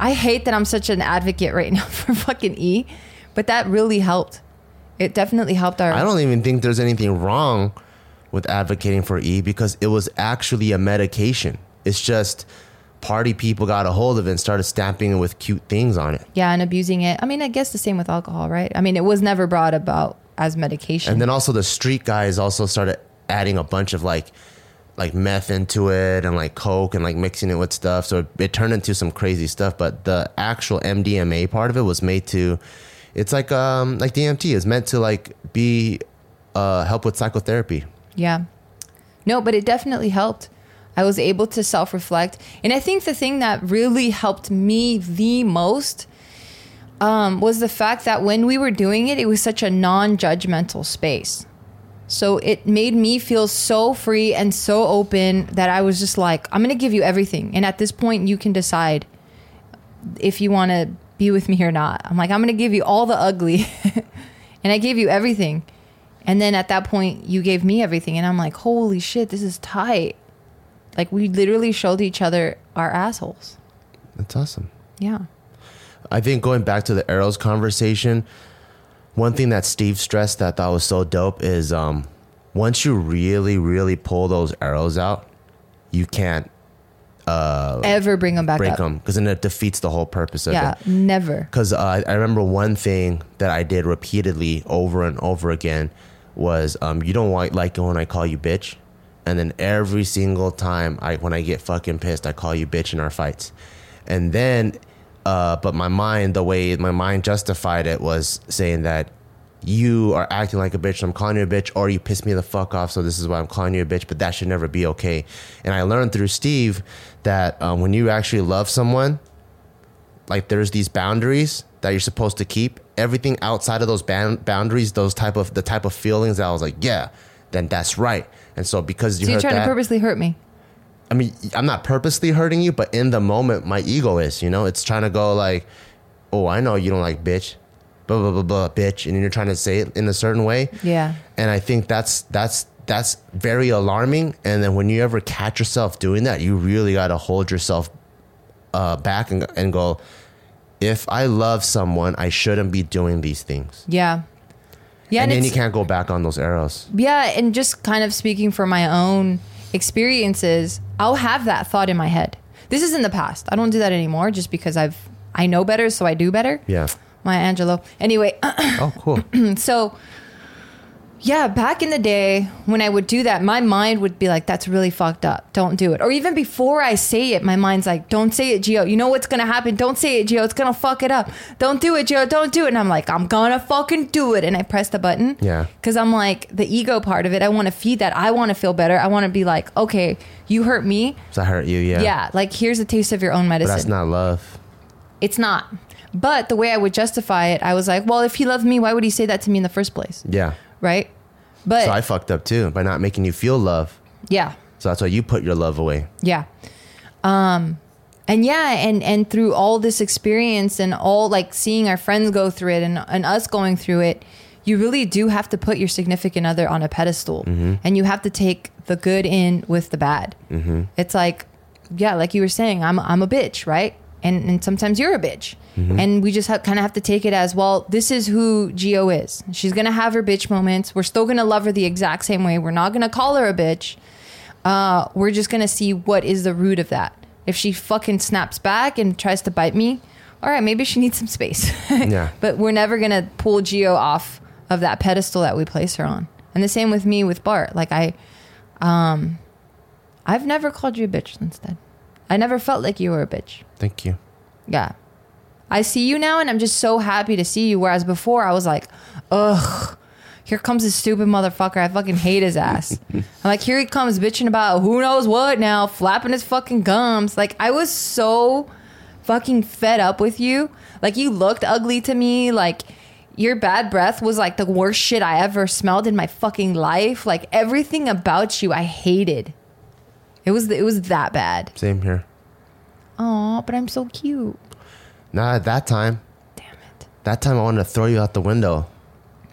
I hate that I'm such an advocate right (laughs) now for fucking E, but that really helped. It definitely helped our. I don't even think there's anything wrong with advocating for E because it was actually a medication. It's just party people got a hold of it and started stamping it with cute things on it. Yeah, and abusing it. I mean, I guess the same with alcohol, right? I mean, it was never brought about as medication. And then also the street guys also started adding a bunch of like like meth into it and like coke and like mixing it with stuff. So it, it turned into some crazy stuff. But the actual MDMA part of it was made to it's like um like DMT is meant to like be uh help with psychotherapy. yeah. No, but it definitely helped. I was able to self reflect. And I think the thing that really helped me the most um, was the fact that when we were doing it, it was such a non judgmental space. So it made me feel so free and so open that I was just like, I'm going to give you everything. And at this point, you can decide if you want to be with me or not. I'm like, I'm going to give you all the ugly. (laughs) and I gave you everything. And then at that point, you gave me everything. And I'm like, holy shit, this is tight. Like, we literally showed each other our assholes. That's awesome. Yeah. I think going back to the arrows conversation, one thing that Steve stressed that I thought was so dope is um, once you really, really pull those arrows out, you can't Ever bring them back break up. them because then it defeats the whole purpose of Yeah, it. Yeah, never. Because uh, I remember one thing that I did repeatedly over and over again was um, you don't want, like it when I call you bitch, and then every single time I when I get fucking pissed, I call you bitch in our fights, and then, uh, but my mind, the way my mind justified it was saying that you are acting like a bitch, so I'm calling you a bitch, or you piss me the fuck off, so this is why I'm calling you a bitch, but that should never be okay. And I learned through Steve that um, when you actually love someone, like there's these boundaries that you're supposed to keep. Everything outside of those ban- boundaries, those type of the type of feelings that I was like, yeah, then that's right. And so because you So you're trying that, to purposely hurt me. I mean, I'm not purposely hurting you, but in the moment, my ego is, you know, it's trying to go like, oh, I know you don't like bitch, blah blah blah blah, bitch, and you're trying to say it in a certain way. Yeah. And I think that's that's that's very alarming. And then when you ever catch yourself doing that, you really got to hold yourself uh, back and and go, if I love someone, I shouldn't be doing these things. Yeah. Yeah. and then you can't go back on those arrows. Yeah, and just kind of speaking from my own experiences, I'll have that thought in my head. This is in the past. I don't do that anymore just because I've I know better, so I do better. Yeah. My Angelo. Anyway, Oh, cool. (clears throat) so yeah, back in the day when I would do that, my mind would be like, "That's really fucked up. Don't do it." Or even before I say it, my mind's like, "Don't say it, Gio. You know what's gonna happen? Don't say it, Gio. It's gonna fuck it up. Don't do it, Gio. Don't do it." And I'm like, "I'm gonna fucking do it," and I press the button. Yeah. Because I'm like the ego part of it. I want to feed that. I want to feel better. I want to be like, "Okay, you hurt me. so I hurt you. Yeah. Yeah. Like here's a taste of your own But medicine." that's not love. it's not. But the way I would justify it, I was like, "Well, if he loved me, why would he say that to me in the first place?" Yeah. Right. But So I fucked up too by not making you feel love. yeah. So that's why you put your love away. Yeah. Um and yeah, and and through all this experience and all like seeing our friends go through it and and us going through it, you really do have to put your significant other on a pedestal and you have to take the good in with the bad. It's like yeah, like you were saying, I'm I'm a bitch, right? And and sometimes you're a bitch. And we just ha- kind of have to take it as well. This is who Geo is. She's gonna have her bitch moments. We're still gonna love her the exact same way. We're not gonna call her a bitch uh, we're just gonna see what is the root of that. If she fucking snaps back and tries to bite me, all right, maybe she needs some space. (laughs) Yeah. But we're never gonna pull Geo off of that pedestal that we place her on. And the same with me with Bart. Like I, um, I've never called you a bitch since then. I never felt like you were a bitch. Thank you. Yeah. I see you now and I'm just so happy to see you. Whereas before I was like, ugh, here comes this stupid motherfucker. I fucking hate his ass. (laughs) I'm like, here he comes bitching about who knows what now, flapping his fucking gums. Like, I was so fucking fed up with you. Like, you looked ugly to me. Like, your bad breath was like the worst shit I ever smelled in my fucking life. Like, everything about you I hated. It was it was that bad. Same here. Oh, but I'm so cute. Not at that time. Damn it. That time I wanted to throw you out the window.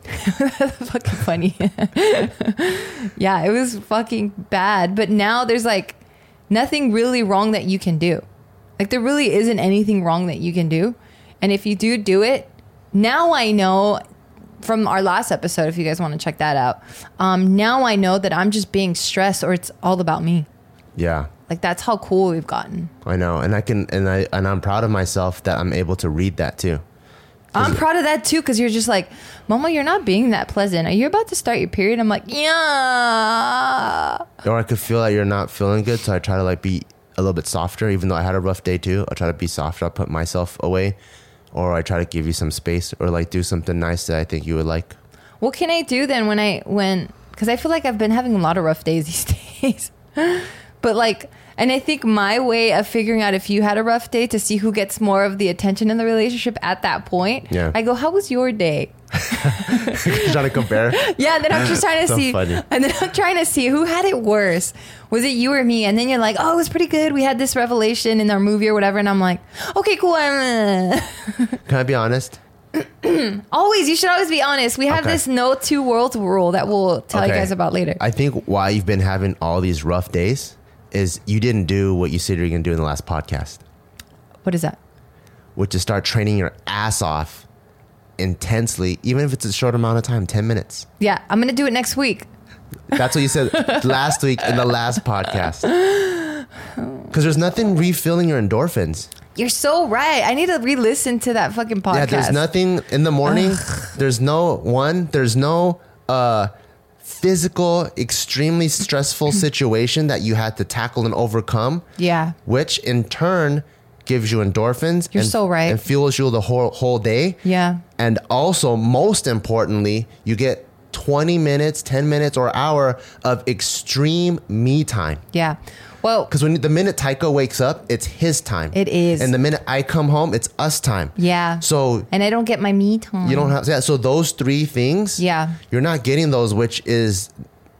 (laughs) That's fucking funny. (laughs) yeah, it was fucking bad. But now there's like nothing really wrong that you can do. Like there really isn't anything wrong that you can do. And if you do do it, now I know from our last episode, if you guys want to check that out, um, now I know that I'm just being stressed or it's all about me. Yeah. Like that's how cool we've gotten. I know. And I can and I and I'm proud of myself that I'm able to read that too. I'm proud of that too because you're just like, Mama, you're not being that pleasant. Are you about to start your period? I'm like, yeah. Or I could feel that you're not feeling good, so I try to like be a little bit softer, even though I had a rough day too. I try to be softer. I'll put myself away, or I try to give you some space, or like do something nice that I think you would like. What can I do then when I when because I feel like I've been having a lot of rough days these (laughs) days, but like. And I think my way of figuring out if you had a rough day to see who gets more of the attention in the relationship at that point, Yeah. I go, "How was your day?" (laughs) trying to compare. Yeah, and then I'm just trying to So see, funny. and then I'm trying to see who had it worse. Was it you or me? And then you're like, "Oh, it was pretty good. We had this revelation in our movie or whatever." And I'm like, "Okay, cool." Uh." (laughs) Can I be honest? (clears throat) Always, you should always be honest. We have Okay. this no two worlds rule that we'll tell you guys about later. I think why you've been having all these rough days is you didn't do what you said you were going to do in the last podcast, what is that? which is start training your ass off intensely, even if it's a short amount of time, 10 minutes. Yeah, I'm gonna do it next week. That's what you said (laughs) last week in the last podcast. (sighs) Because there's nothing refilling your endorphins. You're so right. I need to re-listen to that fucking podcast. Yeah, there's nothing in the morning. There's no one. There's no uh, physical, extremely stressful (laughs) situation that you had to tackle and overcome. Yeah. which in turn gives you endorphins. You're and, so right. and fuels you the whole whole day. Yeah. and also most importantly, you get 20 minutes, 10 minutes, or hour of extreme me time. Yeah. Well, Because when the minute Tycho wakes up, it's his time. It is. And the minute I come home, it's us time. yeah. So and I don't get my me time. you don't have yeah. So those three things, Yeah. you're not getting those, which is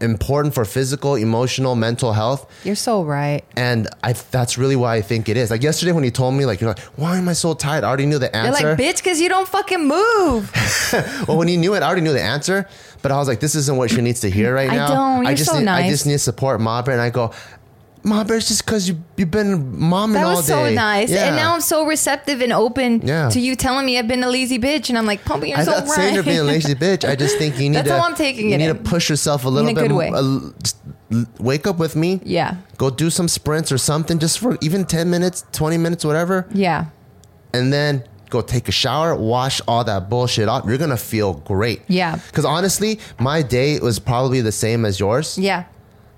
important for physical, emotional, mental health. You're so right. And I, that's really why I think it is. Like yesterday when he told me, like, you're like, why am I so tired? I already knew the You're answer. like, bitch, because you don't fucking move. (laughs) well, when he knew it, I already knew the answer. But I was like, this isn't what she needs to hear right now. I don't. I You're just so need, I just need to support Mabra. And I go, Mabra, it's just because you, you've been momming That all was day. so nice. Yeah. And now I'm so receptive and open Yeah. to you telling me I've been a lazy bitch. And I'm like, Pumpy, you're I'm so not right. saying you're being a lazy bitch. I just think you (laughs) need That's to. how I'm taking you it need in. to push yourself a little a bit. good way. l- just l- wake up with me. yeah. Go do some sprints or something, just for even ten minutes, twenty minutes, whatever. Yeah. and then go take a shower, wash all that bullshit off. You're gonna feel great. Yeah. Because honestly, my day was probably the same as yours, Yeah.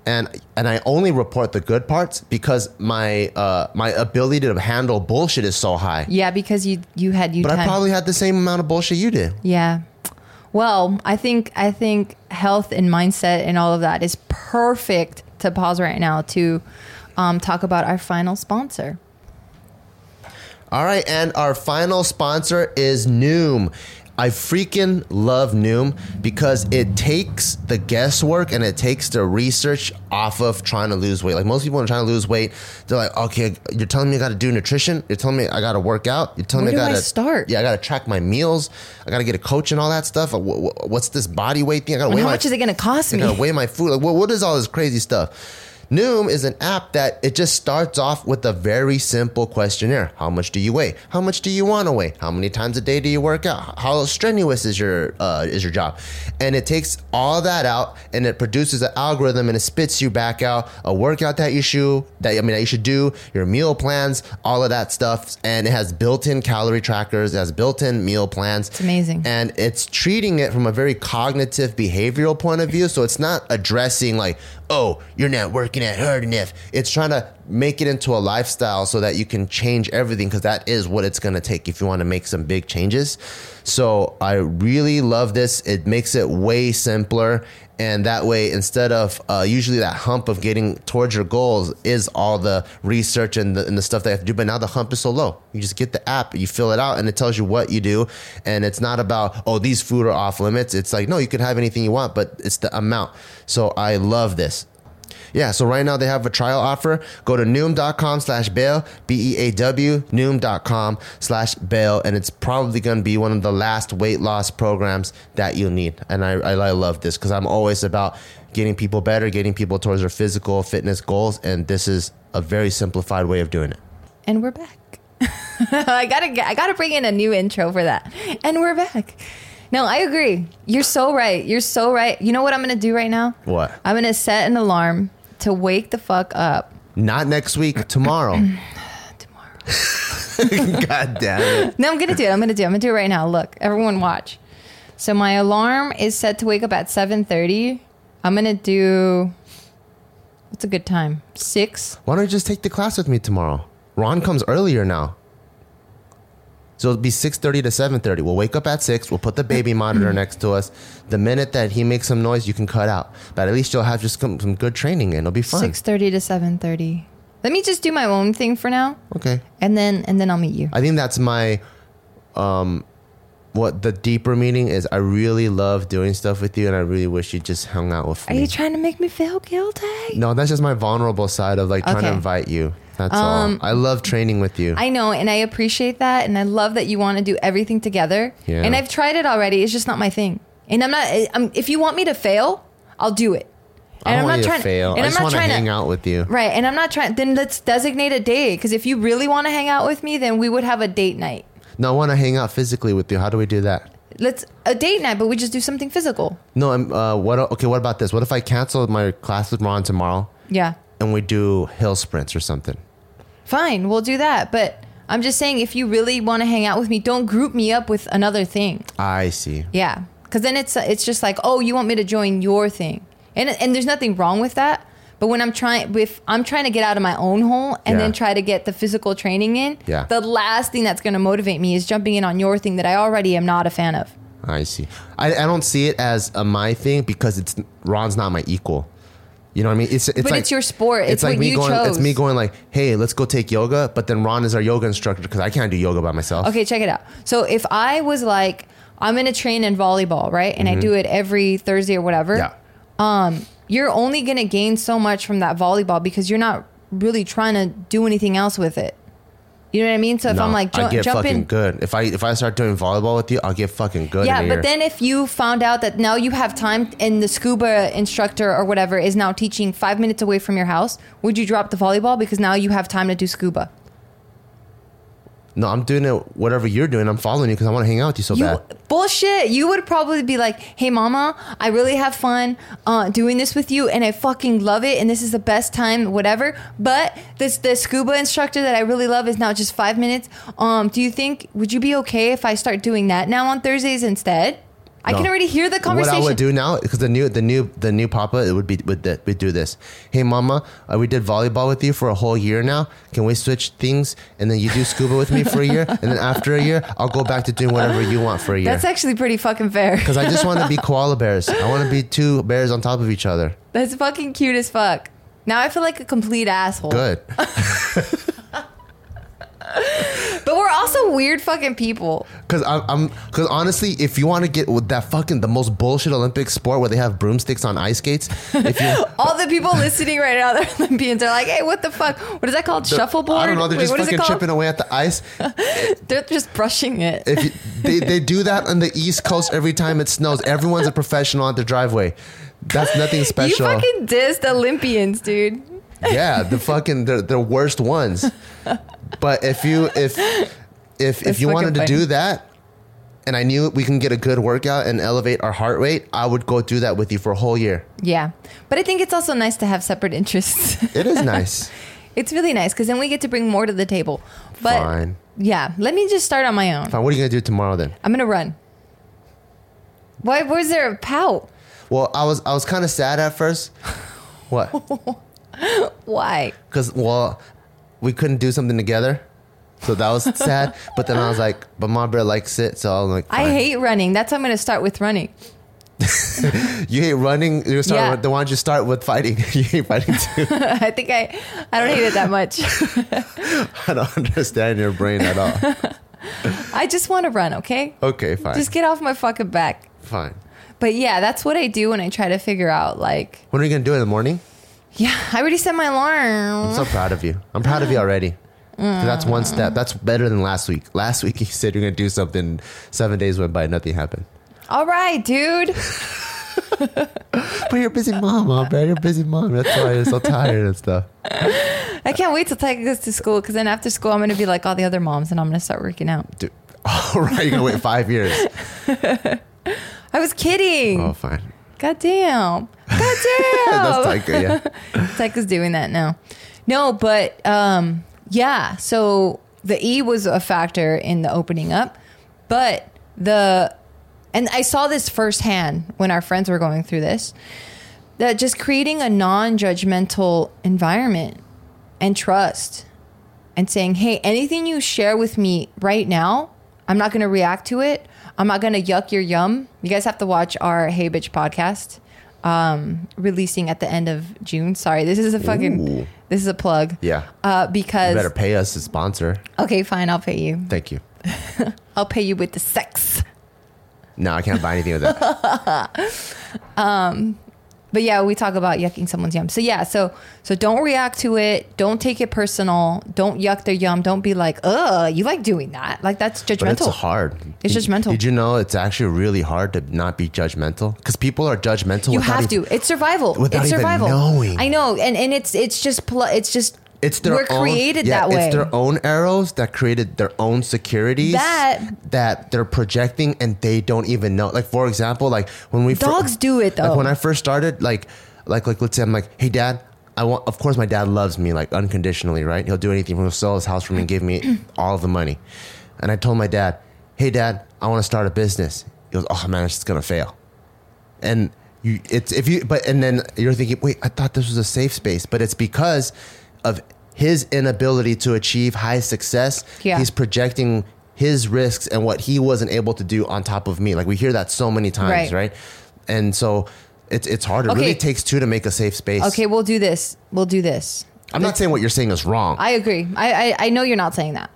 And and I only report the good parts because my uh my ability to handle bullshit is so high. Yeah. Because you, you had, you But I probably had the same amount of bullshit you did. Yeah. Well, I think I think health and mindset and all of that is perfect to pause right now to um, talk about our final sponsor. All right, and our final sponsor is Noom. I freaking love Noom because it takes the guesswork and it takes the research off of trying to lose weight. Like most people are trying to lose weight, they're like, okay, you're telling me I got to do nutrition. You're telling me I got to work out. You're telling Where me I got to start? Yeah, I got to track my meals. I got to get a coach and all that stuff. Wh- wh- What's this body weight thing? I got to weigh how my much is it going to cost me? I gotta weigh my food. Like, what, what is all this crazy stuff? Noom is an app that it just starts off with a very simple questionnaire. How much do you weigh? How much do you want to weigh? How many times a day do you work out? How strenuous is your uh, is your job? And it takes all that out and it produces an algorithm and it spits you back out a workout that you should that I mean that you should do, your meal plans, all of that stuff. And it has built-in calorie trackers, it has built-in meal plans. It's amazing. and it's treating it from a very cognitive behavioral point of view so it's not addressing like oh you're not working at hard enough it's trying to make it into a lifestyle so that you can change everything because that is what it's going to take if you want to make some big changes. So i really love this. It makes it way simpler and that way instead of uh, usually that hump of getting towards your goals is all the research and the, and the stuff that have to do but now the hump is so low. You just get the app you fill it out and it tells you what you do and it's not about oh these food are off limits. It's like no you can have anything you want but it's the amount. So i love this Yeah, so right now they have a trial offer. Go to noom.com slash bail, B E A W, noom.com slash bail, and it's probably going to be one of the last weight loss programs that you'll need. And I, I, I love this because I'm always about getting people better, getting people towards their physical fitness goals, and this is a very simplified way of doing it. And we're back. (laughs) I gotta get- I gotta bring in a new intro for that. And we're back. No, I agree. You're so right. You're so right. You know what I'm gonna do right now? What? I'm gonna set an alarm to wake the fuck up Not next week, tomorrow. (clears throat) tomorrow. (laughs) God damn it. No, I'm gonna do it. I'm gonna do it. I'm gonna do it right now. Look, everyone watch. So my alarm is set to wake up at 7:30. I'm gonna do what's a good time? Six. Why don't you just take the class with me tomorrow? Ron comes earlier now. So it'll be 6.30 to 7.30. We'll wake up at 6. We'll put the baby monitor next to us. The minute that he makes some noise, you can cut out. But at least you'll have just some, some good training in. It'll be fun. 6:30 to 7:30. Let me just do my own thing for now, Okay. and then and then I'll meet you. I think that's my... Um, what the deeper meaning is I really love doing stuff with you and I really wish you just hung out with Are me. Are you trying to make me feel guilty? no, that's just my vulnerable side of like trying to invite you. That's Um, all. I love training with you. I know, and I appreciate that, and I love that you want to do everything together. Yeah. And I've tried it already. It's just not my thing. And I'm not. I'm, if you want me to fail, I'll do it. And I am not trying to fail. And I I'm just not trying to hang out with you. Right, and I'm not trying. Then let's designate a day because if you really want to hang out with me, then we would have a date night. No, I want to hang out physically with you. How do we do that? Let's a date night, but we just do something physical. No, I'm, uh, what? Okay, what about this? What if I cancel my class with Ron tomorrow Yeah, and we do hill sprints or something? fine, we'll do that. But I'm just saying, if you really want to hang out with me, don't group me up with another thing. I see. Yeah, because then it's it's just like, oh, you want me to join your thing, and and there's nothing wrong with that. But when I'm trying, if I'm trying to get out of my own hole and Yeah. then try to get the physical training in, Yeah. the last thing that's going to motivate me is jumping in on your thing that I already am not a fan of. I see. I, I don't see it as a my thing because it's Ron's not my equal. You know what I mean? It's it's But like it's your sport. It's like what me you going. It's me going like, hey, let's go take yoga. But then Ron is our yoga instructor because I can't do yoga by myself. Okay, check it out. So if I was like, I'm to train in volleyball, right, and I do it every Thursday or whatever, Mm-hmm. Yeah. um, you're only going to gain so much from that volleyball because you're not really trying to do anything else with it. You know what I mean? So if No, I'm like I get jump fucking in, good. If I if I start doing volleyball with you, I'll get fucking good. yeah. in a But year. then if you found out that now you have time and the scuba instructor or whatever is now teaching five minutes away from your house, would you drop the volleyball because now you have time to do scuba? No, I'm doing it. Whatever you're doing, I'm following you because I want to hang out with you so You bad. bullshit. You would probably be like, "Hey, mama, I really have fun uh, doing this with you, and I fucking love it, and this is the best time, whatever." But this the scuba instructor that I really love is now just five minutes. Um, do you think would you be okay if I start doing that now on Thursdays instead? I can already hear the conversation. What I would do now, because the new, the new, the new papa, it would be would that we do this. Hey, mama, uh, we did volleyball with you for a whole year now. Can we switch things? And then you do scuba with me for a year, and then after a year, I'll go back to doing whatever you want for a year. That's actually pretty fucking fair. Because I just want to be (laughs) koala bears. I want to be two bears on top of each other. That's fucking cute as fuck. Now I feel like a complete asshole. Good. (laughs) Also weird fucking people. Because I'm, I'm, because honestly, if you want to get with that fucking the most bullshit Olympic sport where they have broomsticks on ice skates, if you (laughs) All the people listening right now, they're Olympians. They're like, "Hey, what the fuck? What is that called? Shuffleboard? I don't know, they're Wait, just what is it fucking chipping away at the ice. (laughs) They're just brushing it. if you, they, they do that on the East Coast every time it snows. Everyone's a professional at the driveway. That's nothing (laughs) special. You fucking dissed Olympians, dude. yeah, the fucking the, the worst ones. But if you if if That's if you wanted to do that, and I knew we can get a good workout and elevate our heart rate, I would go do that with you for a whole year. Yeah, but I think it's also nice to have separate interests. (laughs) It is nice. it's really nice because then we get to bring more to the table. But Fine. yeah, let me just start on my own. Fine. What are you gonna do tomorrow then? I'm gonna run. Why was there a pout? Well, I was I was kind of sad at first. What? (laughs) Why? Because well, we couldn't do something together, so that was sad. But then I was like, but my brother likes it, so I'm like, I hate running. That's why I'm gonna start with running. (laughs) You hate running. You start. Yeah. With, then why don't you start with fighting? (laughs) you hate fighting too. (laughs) I think I, I don't hate it that much. I don't understand your brain at all. I just want to run. Okay, Okay, fine, just get off my fucking back. fine. But yeah, that's what I do when I try to figure out like When are you gonna do it in the morning? Yeah, I already set my alarm. I'm so proud of you. I'm proud of you (gasps) already. 'Cause That's one step. That's better than last week. Last week (laughs) you said you're gonna do something. Seven days went by, nothing happened. All right, dude. (laughs) (laughs) But you're a busy mom, mom, man. You're a busy mom. That's why you're so tired and stuff. I can't wait till Tiger goes to school because then after school I'm gonna be like all the other moms and I'm gonna start working out. Dude. All right, you're gonna wait five years. I was kidding. Oh, fine. God damn. God damn. That's. Taika, yeah. Tyka's doing that now. No, but um, yeah. So the E was a factor in the opening up, but the and I saw this firsthand when our friends were going through this. That just creating a non-judgmental environment and trust, and saying, "Hey, anything you share with me right now, I'm not going to react to it. I'm not going to yuck your yum." You guys have to watch our Hey Bitch podcast um releasing at the end of June. Sorry, this is a fucking Ooh. this is a plug. Yeah. Uh You because better pay us to sponsor. okay, fine, I'll pay you. Thank you. (laughs) I'll pay you with the sex. No, I can't buy anything with that. (laughs) But yeah, we talk about yucking someone's yum. So yeah, so so don't react to it. Don't take it personal. Don't yuck their yum. Don't be like, "Ugh, you like doing that." Like that's But it's judgmental. hard. It's Did- judgmental. Did you know it's actually really hard to not be judgmental? Because people are judgmental. you have even- to. It's survival. without it's even survival. knowing. I know, and and it's it's just pl- it's just It's their we're own, created yeah, that way. It's their own arrows that created their own securities That- that they're projecting and they don't even know. Like for example, like when we fir- Dogs do it, though. Like when I first started, like like like let's say I'm like, hey dad, I want. Of course, my dad loves me like unconditionally, right? He'll do anything. He'll sell his house for me and give me (clears throat) all the money. And I told my dad, hey dad, I want to start a business. He goes, oh man, it's just gonna fail. And you, it's if you, but and then you're thinking, wait, I thought this was a safe space, but it's because of his inability to achieve high success. Yeah. He's projecting his risks and what he wasn't able to do on top of me. Like we hear that so many times, Right. right? And so it's it's hard. It Okay. really takes two to make a safe space. okay. We'll do this. We'll do this. I'm not saying what you're saying is wrong. I agree. I, I I know you're not saying that,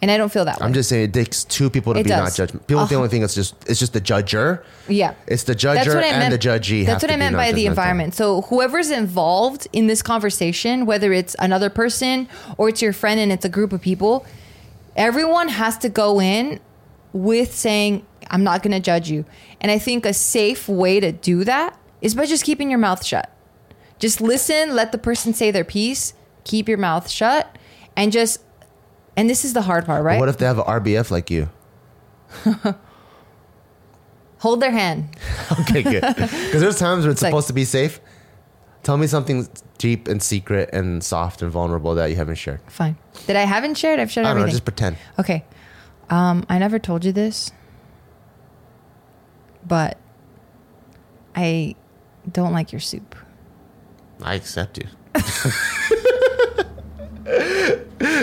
and I don't feel that way. I'm just saying it takes two people to It be not judgment. People think the only thing that's just it's just the judger. Yeah. It's the judger and the judgee. That's what I meant by the environment. So whoever's involved in this conversation, whether it's another person or it's your friend and it's a group of people, everyone has to go in with saying, I'm not going to judge you. And I think a safe way to do that is by just keeping your mouth shut. Just listen, let the person say their piece, keep your mouth shut, and just, and this is the hard part, right? What if they have an RBF like you? (laughs) Hold their hand. (laughs) Okay, good. (laughs) Because there's times where it's, like- supposed to be safe. Tell me something deep and secret and soft and vulnerable that you haven't shared. Fine. Did I haven't shared? I've shared I don't know. everything. Just pretend. Okay. Um, I never told you this, but I don't like your soup. I accept you.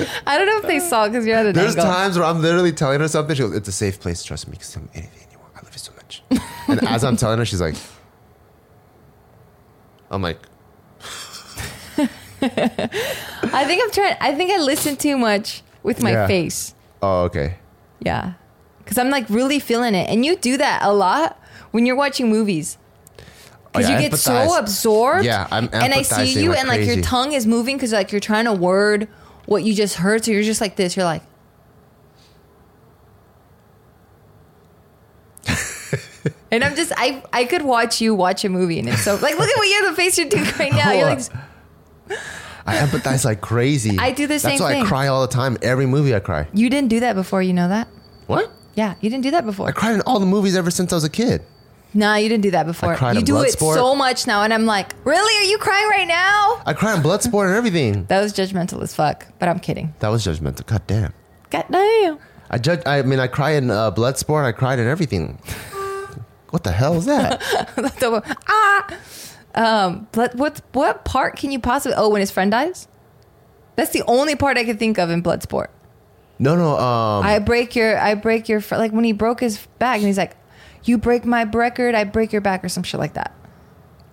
(laughs) I don't know if they saw because you're at an There's angle. times where I'm literally telling her something. She goes, "It's a safe place. Trust me. You can tell me anything you want. I love you so much." (laughs) and as I'm telling her, she's like, "I'm like, (laughs) I think I'm trying. I think I listen too much with my Yeah. face. oh, okay." Yeah, because I'm like really feeling it, and you do that a lot when you're watching movies. Oh, Because yeah, I you get so empathize. absorbed. Yeah, I'm and I see you, like and like your crazy. tongue is moving because like you're trying to word what you just heard. So you're just like this. You're like. (laughs) and I'm just I I could watch you watch a movie and it's so like look at what you have the face you're doing right now. You're like I empathize like crazy. I do the same That's why thing. I cry all the time. Every movie I cry. you didn't do that before. You know that? What? Yeah, you didn't do that before. I cried in all the movies ever since I was a kid. Nah, you didn't do that before. cried You do it Bloodsport. so much now, and I'm like, really? Are you crying right now? I cried in Bloodsport and everything. (laughs) That was judgmental as fuck, but I'm kidding. That was judgmental. God damn. God damn. I judge. I mean, I cry in uh, Bloodsport. I cried in everything. (laughs) what the hell is that? (laughs) Ah. Um, but what what part can you possibly? Oh, when his friend dies. That's the only part I can think of in Bloodsport. No, no. Um, I break your, I break your, fr- like when he broke his back, and he's like, "You break my record, I break your back," or some shit like that.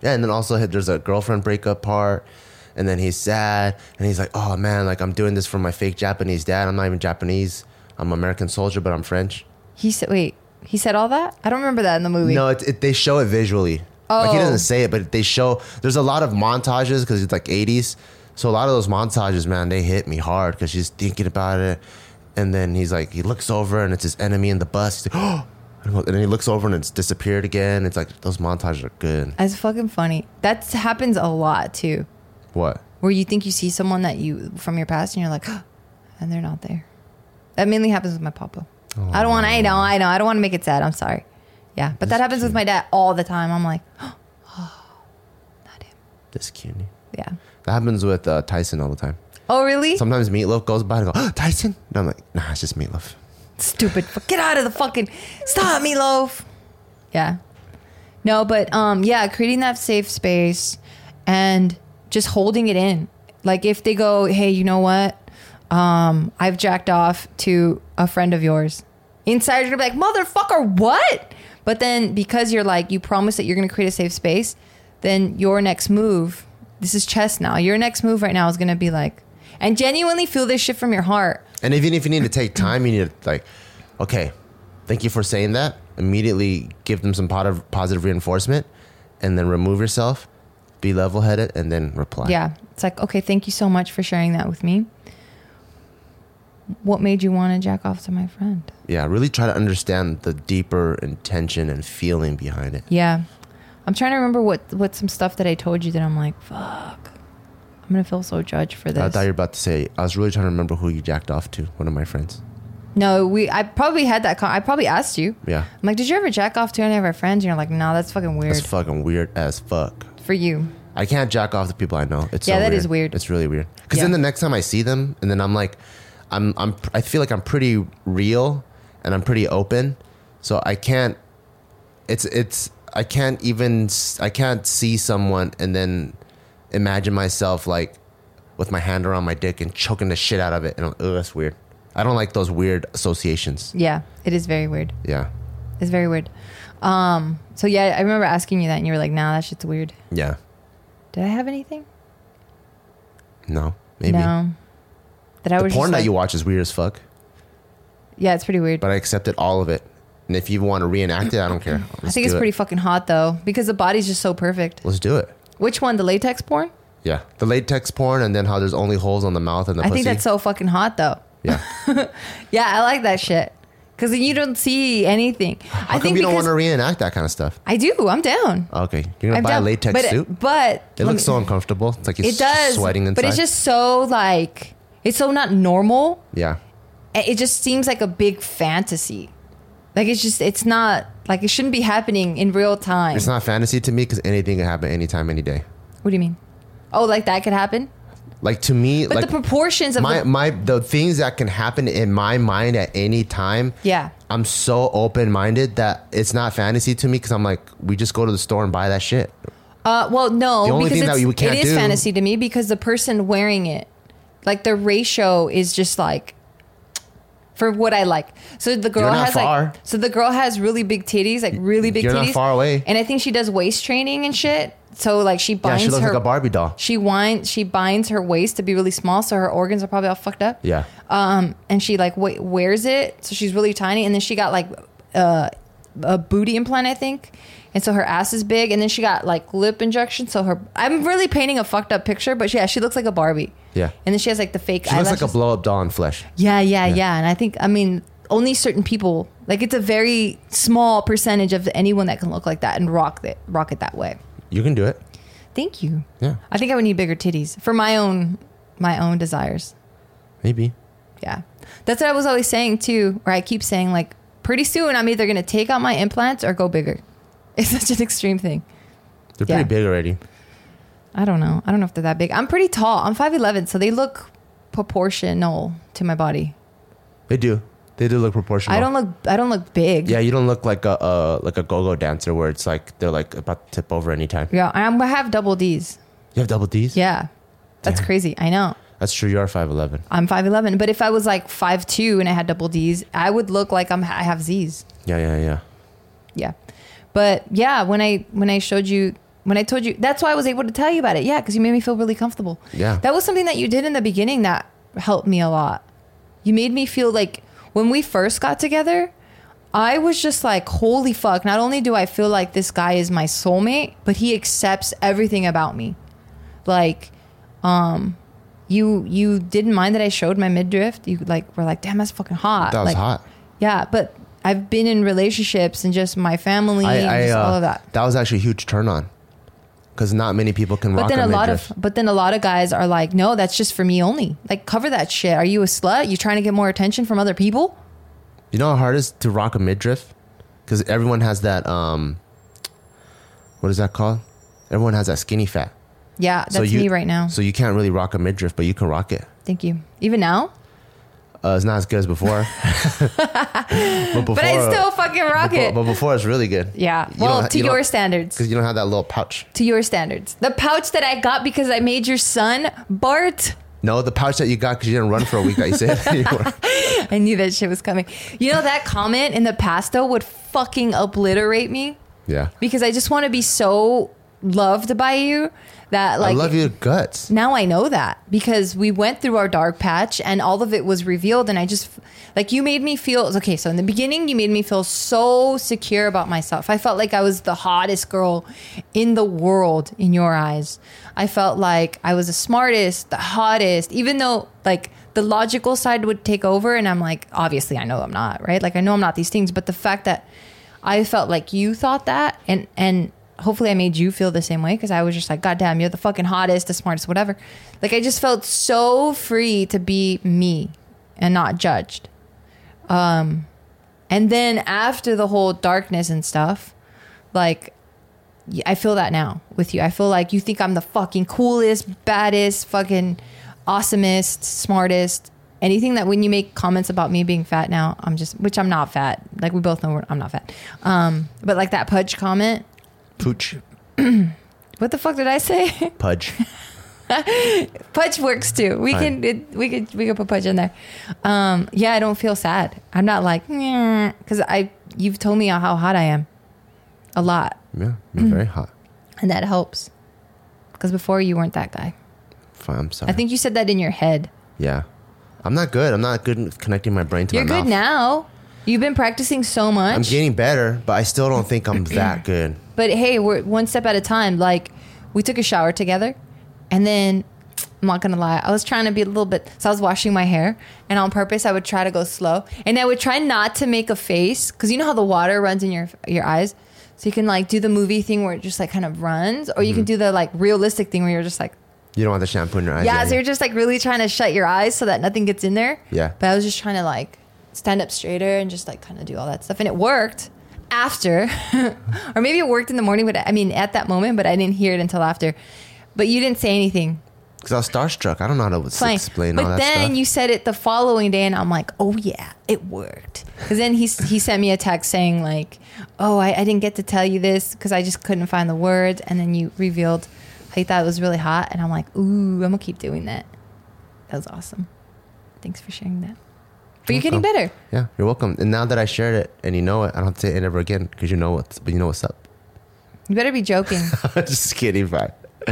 yeah, and then also there's a girlfriend breakup part, and then he's sad, and he's like, "Oh man, like I'm doing this for my fake Japanese dad. I'm not even Japanese. I'm an American soldier, but I'm French." He said, "Wait, he said all that? I don't remember that in the movie." No, it, it, they show it visually. Like he Oh. doesn't say it, but they show. There's a lot of montages because it's like 80s. So a lot of those montages, man, they hit me hard because she's thinking about it, and then he's like, he looks over and it's his enemy in the bus. (gasps) He's like, oh, and then he looks over and it's disappeared again. It's like those montages are good. It's fucking funny. That happens a lot too, What? where you think you see someone that you from your past, and you're like, (gasps) and they're not there. That mainly happens with my papa. I don't want. I know. I know. I don't want to make it sad. I'm sorry. Yeah, but that That's happens with my dad all the time. I'm like, (gasps) oh, not him. This cutie. Yeah. That happens with uh, Tyson all the time. Oh, really? Sometimes Meatloaf goes by and go, oh, (gasps) Tyson? And I'm like, nah, it's just Meatloaf. Stupid. Get out of the fucking. Stop, me, Meatloaf. Yeah. No, but um, yeah, creating that safe space and just holding it in. Like if they go, hey, you know what? Um, I've jacked off to a friend of yours. Inside, you're gonna be like, motherfucker, what? But then because you're like, you promise that you're gonna create a safe space, then your next move, this is chess now. Your next move right now is gonna be like, and genuinely feel this shit from your heart. And even if you need to take time, you need to like, okay, thank you for saying that. Immediately give them some positive, positive reinforcement, and then remove yourself, be level headed, and then reply. Yeah. It's like, okay, thank you so much for sharing that with me. What made you want to jack off to my friend? yeah. Really try to understand the deeper intention and feeling behind it. Yeah. I'm trying to remember what what some stuff that I told you that I'm like, fuck. I'm gonna feel so judged for this. I thought you were about to say. I was really trying to remember who you jacked off to. One of my friends. no, we I probably had that con- I probably asked you. Yeah. I'm like, did you ever jack off to any of our friends? And you're like, no, that's fucking weird That's fucking weird as fuck. for you. I can't jack off the people I know. It's Yeah, so that weird. is weird. It's really weird. Because Yeah. then the next time I see them, and then I'm like, I'm I'm I feel like I'm pretty real, and I'm pretty open, so I can't. It's it's I can't even I can't see someone and then imagine myself like with my hand around my dick and choking the shit out of it, and I'm, ugh, that's weird. I don't like those weird associations. Yeah, it is very weird. Yeah, It's very weird. Um, so yeah, I remember asking you that and you were like, nah, that shit's weird. yeah. Did I have anything? No, maybe No. That I the was porn that like, you watch is weird as fuck. Yeah, it's pretty weird. but I accepted all of it. And if you want to reenact it, I don't care. (clears throat) I think it's it. pretty fucking hot though, because the body's just so perfect. Let's do it. Which one? The latex porn? Yeah, the latex porn, and then how there's only holes on the mouth and the I pussy. think that's so fucking hot though. yeah. (laughs) Yeah, I like that shit. Cause then you don't see anything. How I think you don't want to reenact that kind of stuff? I do. I'm down. Okay, you're gonna I'm buy down. a latex but, suit. But It looks me- so uncomfortable. It's like It does. sweating inside. But it's just so like it's so not normal. yeah. It just seems like a big fantasy. Like it's just it's not like it shouldn't be happening in real time. It's not fantasy to me because anything can happen anytime, any day. what do you mean? Oh, like that could happen? Like to me, But like the proportions of my the, my the things that can happen in my mind at any time. Yeah. I'm so open minded that it's not fantasy to me because I'm like, we just go to the store and buy that shit. Uh, well, no, The only because thing that it's, you can't it is do- fantasy to me because the person wearing it, like the ratio is just like for what I like. So the girl You're not has far. like, so the girl has really big titties, like really big You're titties. not far away. And I think she does waist training and shit. So like she Yeah, binds she looks her like a Barbie doll. she winds she binds her waist to be really small, so her organs are probably all fucked up. Yeah. Um, and she like wa- wears it, so she's really tiny. And then she got like uh, a booty implant, I think. And so her ass is big, and then she got like lip injection. So her, I'm really painting a fucked up picture, but yeah, she looks like a Barbie. Yeah. And then she has like the fake She looks eyelashes. like a blow up doll in flesh. yeah, yeah, Yeah. yeah, And I think, I mean, only certain people, like it's a very small percentage of anyone that can look like that and rock it, rock it that way. You can do it. Thank you. Yeah. I think I would need bigger titties for my own, my own desires. Maybe. Yeah. That's what I was always saying too, where I keep saying like pretty soon I'm either gonna take out my implants or go bigger. It's such an extreme thing. They're Yeah. pretty big already. I don't know. I don't know if they're that big. I'm pretty tall. I'm five eleven, so they look proportional to my body. They do. They do look proportional. I don't look I don't look big. Yeah, you don't look like a uh, like a go-go dancer where it's like they're like about to tip over anytime. Yeah, I'm, I have double D's. You have double D's. Yeah. That's Damn. crazy. I know. that's true. You are five eleven. I'm 5'11, but if I was like five two and I had double D's, I would look like I'm I have Z's. Yeah, yeah, yeah. Yeah. But yeah, when I when I showed you when I told you that's why I was able to tell you about it. Yeah, because you made me feel really comfortable. Yeah. That was something that you did in the beginning that helped me a lot. You made me feel like when we first got together, I was just like, holy fuck! Not only do I feel like this guy is my soulmate, but he accepts everything about me. Like, um, you you didn't mind that I showed my midriff. You like were like, damn, that's fucking hot. That was like, hot. Yeah, but I've been in relationships and just my family and I, I just uh, all of that. that was actually a huge turn on because not many people can But rock then a a lot of but then a lot of guys are like, no, that's just for me only. Like, cover that shit. Are you a slut? You trying to get more attention from other people? You know how hard it is to rock a midriff? Because everyone has that, um, what is that called? Everyone has that skinny fat. Yeah, that's so you, me right now. So you can't really rock a midriff, but you can rock it. Thank you. Even now, Uh, it's not as good as before. (laughs) but before, but I still fucking rock but, it. but before it's really good. yeah. You Well, to you your standards. Because you don't have that little pouch. To your standards. The pouch that I got because I made your son Bart. No, the pouch that you got because you didn't run for a week (laughs) you said. I knew that shit was coming. You know that comment in the past though would fucking obliterate me yeah. because I just want to be so loved by you that like I love your guts. now I know that because we went through our dark patch and all of it was revealed and I just like you made me feel okay so in the beginning you made me feel so secure about myself. I felt like I was the hottest girl in the world in your eyes. I felt like I was the smartest, the hottest even though like the logical side would take over and I'm like obviously I know I'm not, right? Like I know I'm not these things, but the fact that I felt like you thought that and and hopefully I made you feel the same way because I was just like, God damn, you're the fucking hottest, the smartest, whatever. Like I just felt so free to be me and not judged. Um and then after the whole darkness and stuff, like I feel that now with you. I feel like you think I'm the fucking coolest, baddest, fucking awesomest, smartest. Anything that when you make comments about me being fat now, I'm just, which I'm not fat. Like we both know I'm not fat. Um, but like that pudge comment, Pooch. (clears throat) what the fuck did I say? (laughs) Pudge. pudge works too. We Fine. can it, we could we could put pudge in there. Um, yeah, I don't feel sad. I'm not like because I you've told me how hot I am, a lot, Yeah. You're very hot. (clears throat) and that helps. Because before you weren't that guy. Fine. I'm sorry. I think you said that in your head. Yeah. I'm not good. I'm not good at connecting my brain to You're my good mouth. now. You've been practicing so much. I'm getting better, but I still don't think I'm that (clears throat) good. But hey, we're one step at a time. Like we took a shower together, and then I'm not gonna lie, I was trying to be a little bit. So I was washing my hair, and on purpose, I would try to go slow, and I would try not to make a face because you know how the water runs in your your eyes. So you can like do the movie thing where it just like kind of runs, or you can mm-hmm. do the like realistic thing where you're just like You don't want the shampoo in your eyes. yeah. So you're just like really trying to shut your eyes so that nothing gets in there. Yeah. But I was just trying to like stand up straighter and just like kind of do all that stuff, and it worked after, (laughs) or maybe it worked in the morning, but I mean at that moment, but I didn't hear it until after. But you didn't say anything. Because I was starstruck. I don't know how to Fine. explain all but that then stuff. you said it the following day, and I'm like, oh yeah, it worked. Because then he he sent me a text saying like, oh, I, I didn't get to tell you this because I just couldn't find the words, and then you revealed how you thought it was really hot, and I'm like, ooh, I'm gonna keep doing that. That was awesome. Thanks for sharing that. But you're getting better. yeah, you're welcome. And now that I shared it and you know it, I don't have to say it ever again because you know what's, but you know what's up. You better be joking. (laughs) just kidding, bye. (laughs)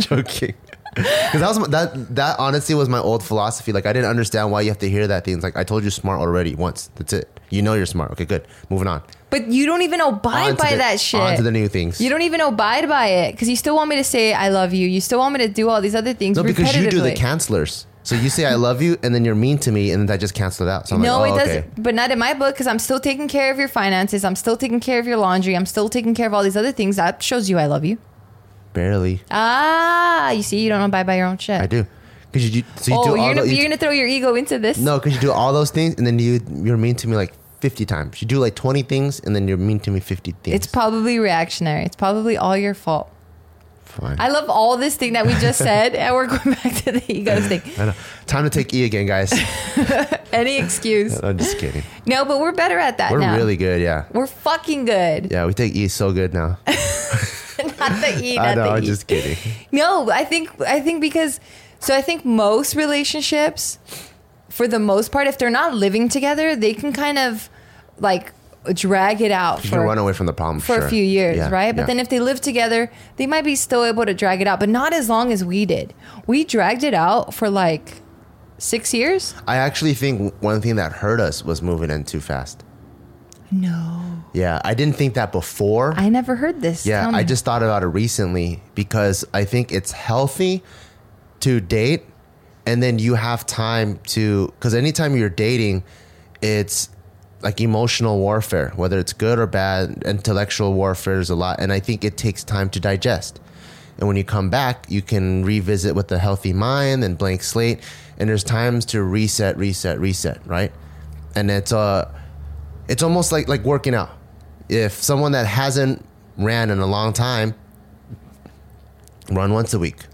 Joking. Because that was my, that that honestly was my old philosophy. Like I didn't understand why you have to hear that thing. It's like I told you smart already once. That's it. You know you're smart. Okay, good. Moving on. But you don't even abide by the- that shit. On to the new things. You don't even abide by it because you still want me to say I love you. You still want me to do all these other things. no, because you do the cancelers. So you say I love you, and then you're mean to me, and then that just cancel it out. So I'm no, like, oh, it doesn't. But not in my book because I'm still taking care of your finances. I'm still taking care of your laundry. I'm still taking care of all these other things. That shows you I love you. Barely. Ah, you see, you don't abide by your own shit. I do. Because you, do- so you oh, do all you're gonna, you're gonna throw your ego into this? No, because you do all those things, and then you you're mean to me like fifty times. You do like twenty things, and then you're mean to me fifty things. It's probably reactionary. It's probably all your fault. Fine. I love all this thing that we just (laughs) said, and we're going back to the ego thing. I know. Time to take E again, guys. (laughs) Any excuse. I'm just kidding. No, but we're better at that We're now. really good. Yeah. We're fucking good. Yeah, we take E so good now. (laughs) not the E, I not know. the I'm E. just kidding. No, I think I think because so I think most relationships, for the most part, if they're not living together, they can kind of like drag it out You for, run away from the problem for sure. a few years, Yeah, right? But yeah. then if they live together, they might be still able to drag it out, but not as long as we did. We dragged it out for like six years. I actually think one thing that hurt us was moving in too fast. No. Yeah, I didn't think that before. I never heard this. Yeah, I just thought about it recently because I think it's healthy to date and then you have time to because anytime you're dating, it's like emotional warfare, whether it's good or bad, intellectual warfare is a lot, and I think it takes time to digest. And when you come back, you can revisit with a healthy mind and blank slate, and there's times to reset, reset, reset, right? And it's uh it's almost like like working out. If someone that hasn't ran in a long time run once a week,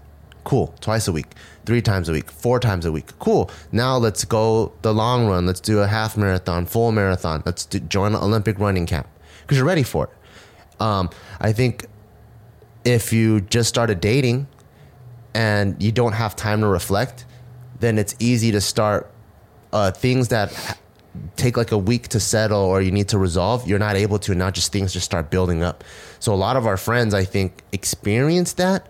cool. Twice a week, three times a week, four times a week, cool. Now let's go the long run. Let's do a half marathon, full marathon. Let's do, join an Olympic running camp because you're ready for it. Um, I think if you just started dating and you don't have time to reflect, then it's easy to start uh, things that take like a week to settle or you need to resolve. You're not able to, and now just things just start building up. So a lot of our friends, I think, experienced that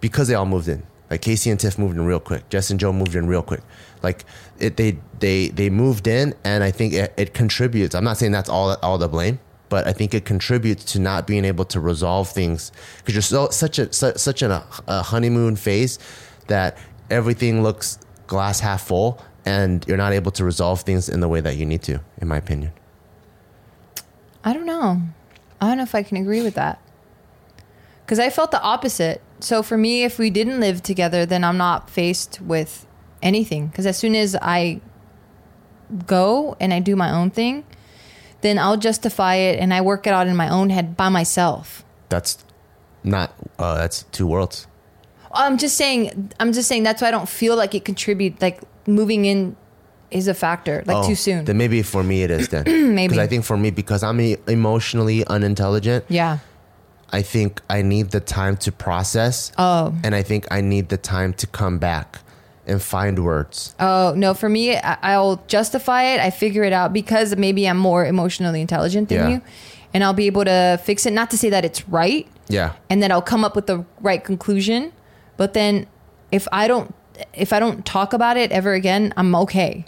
because they all moved in. Like Casey and Tiff moved in real quick. Jess and Joe moved in real quick. Like it, they they they moved in, and I think it, it contributes. I'm not saying that's all all the blame, but I think it contributes to not being able to resolve things because you're so such a su- such in a, a honeymoon phase that everything looks glass half full, and you're not able to resolve things in the way that you need to. In my opinion, I don't know. I don't know if I can agree with that. Because I felt the opposite. So for me, if we didn't live together, then I'm not faced with anything. Because as soon as I go and I do my own thing, then I'll justify it and I work it out in my own head by myself. that's not uh, that's two worlds. I'm just saying. I'm just saying that's why I don't feel like it contribute. Like moving in is a factor. Like Oh, too soon. Then maybe for me it is then. (clears throat) Maybe. Because I think for me, because I'm emotionally unintelligent, yeah. I think I need the time to process. Oh. And I think I need the time to come back and find words. Oh no! For me, I, I'll justify it. I figure it out because maybe I'm more emotionally intelligent than Yeah. you, and I'll be able to fix it. Not to say that it's right, Yeah. and then I'll come up with the right conclusion. But then, if I don't, if I don't talk about it ever again, I'm okay,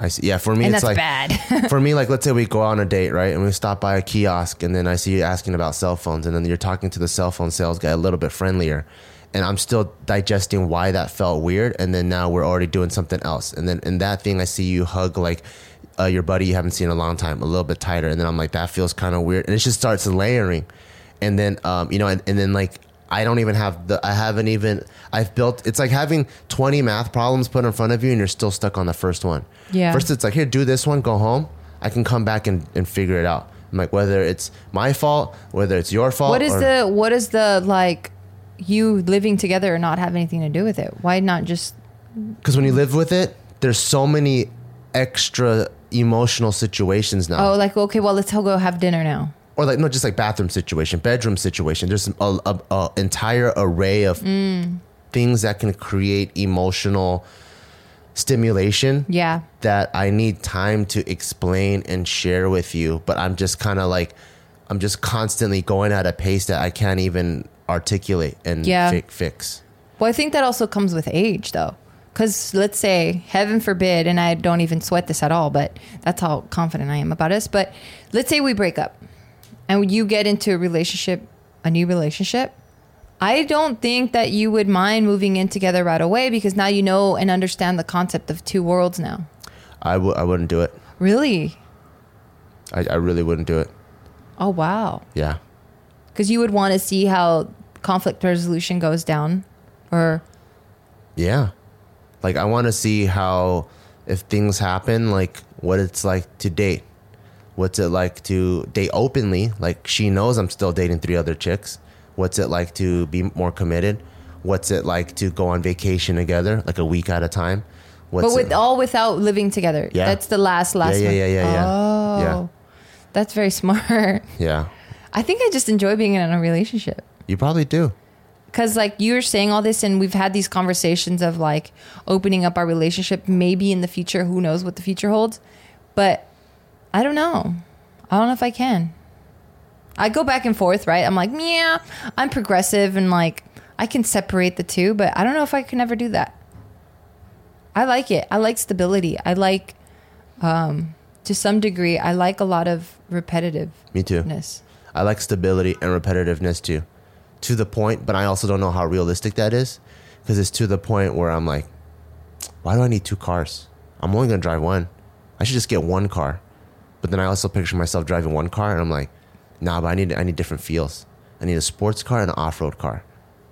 I see. Yeah. For me, and it's that's like, bad. (laughs) for me, like, let's say we go on a date, right? And we stop by a kiosk, and then I see you asking about cell phones, and then you're talking to the cell phone sales guy a little bit friendlier. And I'm still digesting why that felt weird. And then now we're already doing something else. And then in that thing, I see you hug like uh, your buddy you haven't seen in a long time, a little bit tighter. And then I'm like, that feels kind of weird. And it just starts layering. And then, um, you know, and, and then like, I don't even have the, I haven't even, I've built, it's like having 20 math problems put in front of you and you're still stuck on the first one. Yeah. First, it's like, here, do this one, go home. I can come back and, and figure it out. I'm like, whether it's my fault, whether it's your fault. what is or- the what is the like you living together and not have anything to do with it? Why not just Because when you live with it, there's so many extra emotional situations now. oh like okay, well let's all go have dinner now. Or like, no, just like bathroom situation, bedroom situation. There's a, a, a entire array of Mm. things that can create emotional stimulation. Yeah. that I need time to explain and share with you, but I'm just kind of like, I'm just constantly going at a pace that I can't even articulate and Yeah. fi- fix. Well, I think that also comes with age, though. Because let's say, heaven forbid, and I don't even sweat this at all, but that's how confident I am about us. But let's say we break up and you get into a relationship, a new relationship. I don't think that you would mind moving in together right away because now you know and understand the concept of two worlds now. I w- I wouldn't do it. Really? I, I really wouldn't do it. Oh, wow. Yeah. Because you would want to see how conflict resolution goes down or Yeah. Like, I want to see how, if things happen, like what it's like to date. What's it like to date openly? Like, she knows I'm still dating three other chicks. What's it like to be more committed? What's it like to go on vacation together, like a week at a time? What's but with it, all without living together. Yeah. That's the last last yeah, one. yeah, yeah, yeah, Oh. yeah. That's very smart. (laughs) Yeah. I think I just enjoy being in a relationship. You probably do. Cause like you're saying all this and we've had these conversations of like opening up our relationship maybe in the future, who knows what the future holds. But I don't know. I don't know if I can. I go back and forth, right? I'm like, yeah, I'm progressive and like I can separate the two, but I don't know if I can ever do that. I like it. I like stability. I like um, to some degree, I like a lot of repetitiveness. Me too. I like stability and repetitiveness too, to the point. But I also don't know how realistic that is, because it's to the point where I'm like, why do I need two cars? I'm only gonna drive one. I should just get one car. But then I also picture myself driving one car, and I'm like, nah, but I need I need different feels. I need a sports car and an off road car.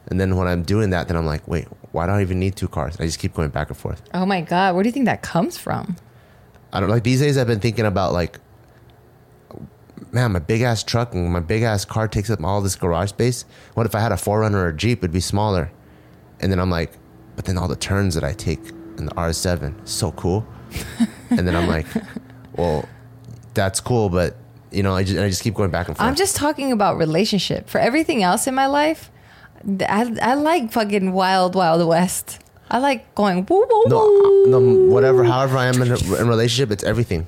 And then when I'm doing that, then I'm like, wait, why do I even need two cars? I just keep going back and forth. Oh my god, where do you think that comes from? I don't like these days. I've been thinking about like, man, my big ass truck and my big ass car takes up all this garage space. What if I had a 4Runner or a Jeep? It'd be smaller. And then I'm like, but then all the turns that I take in the R7, so cool. (laughs) and then I'm like, well, that's cool, but you know, I just, I just keep going back and forth. I'm just talking about relationship. For everything else in my life, I, I like fucking wild, wild west. I like going woo woo no, uh, no, whatever. However, I am in a, in a relationship. It's everything.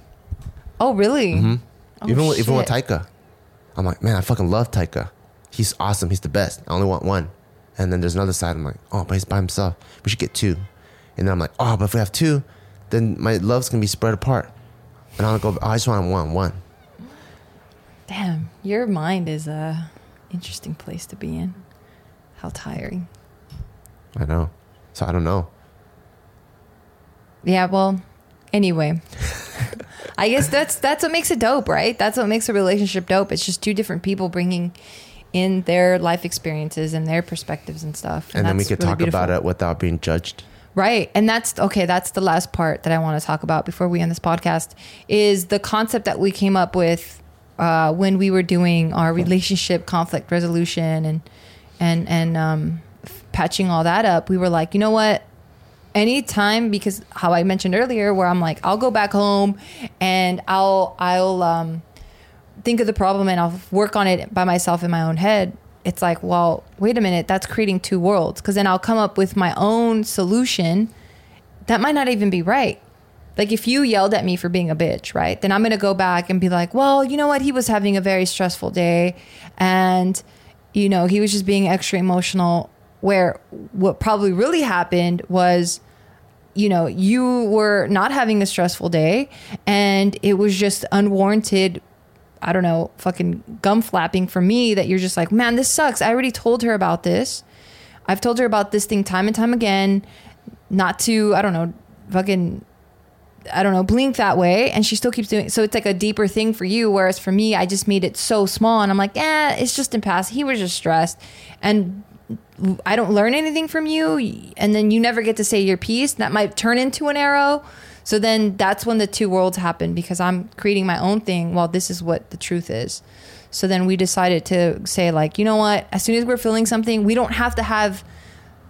Oh really? Oh, even with, even with. Taika, I'm like, man, I fucking love Taika. He's awesome. He's the best. I only want one. And then there's another side. I'm like, oh, but he's by himself. We should get two. And then I'm like, oh, but if we have two, then my love's gonna be spread apart. And I'll go. I just want one, one. Damn, your mind is a interesting place to be in. How tiring. I know. So I don't know. Yeah, well, anyway. (laughs) I guess that's that's what makes it dope, right? That's what makes a relationship dope. It's just two different people bringing in their life experiences and their perspectives and stuff. And, then we could really talk beautiful. about it without being judged. Right. And that's okay, that's the last part that I want to talk about before we end this podcast is the concept that we came up with uh, when we were doing our relationship conflict resolution and and and um, patching all that up. We were like, you know what? Anytime because how I mentioned earlier where I'm like I'll go back home and I'll I'll um think of the problem and I'll work on it by myself in my own head, it's like, well, wait a minute, that's creating two worlds. Because then I'll come up with my own solution that might not even be right. Like if you yelled at me for being a bitch, right? Then I'm going to go back and be like, well, you know what? He was having a very stressful day and, you know, he was just being extra emotional. Where what probably really happened was, you know, you were not having a stressful day and it was just unwarranted I don't know, fucking gum flapping for me that you're just like, man, this sucks. I already told her about this. I've told her about this thing time and time again, not to, I don't know, fucking, I don't know, blink that way. And she still keeps doing it. So it's like a deeper thing for you. Whereas for me, I just made it so small and I'm like, eh, it's just in past. He was just stressed. And I don't learn anything from you. And then you never get to say your piece. That might turn into an arrow. So then that's when the two worlds happen because I'm creating my own thing while this is what the truth is. So then we decided to say, like, you know what? As soon as we're feeling something, we don't have to have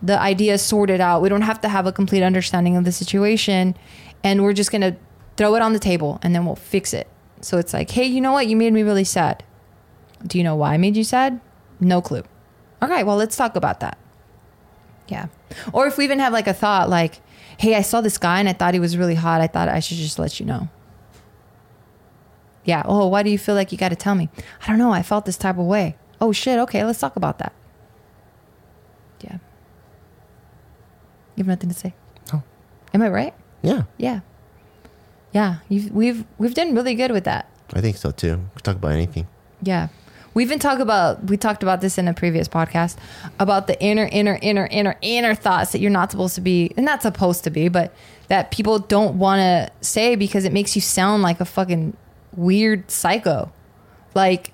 the idea sorted out. We don't have to have a complete understanding of the situation. And we're just going to throw it on the table and then we'll fix it. So it's like, hey, you know what? You made me really sad. Do you know why I made you sad? No clue. Okay, well, let's talk about that. Yeah. Or if we even have like a thought like, hey, I saw this guy and I thought he was really hot. I thought I should just let you know. Yeah. Oh, why do you feel like you got to tell me? I don't know. I felt this type of way. Oh, shit. Okay, let's talk about that. Yeah. You have nothing to say? No. Am I right? Yeah, Yeah. Yeah. You've, we've, we've done really good with that. I think so too. We could talk about anything. Yeah. We even talk about we talked about this in a previous podcast about the inner, inner, inner, inner, inner thoughts that you're not supposed to be and not supposed to be, but that people don't want to say because it makes you sound like a fucking weird psycho. Like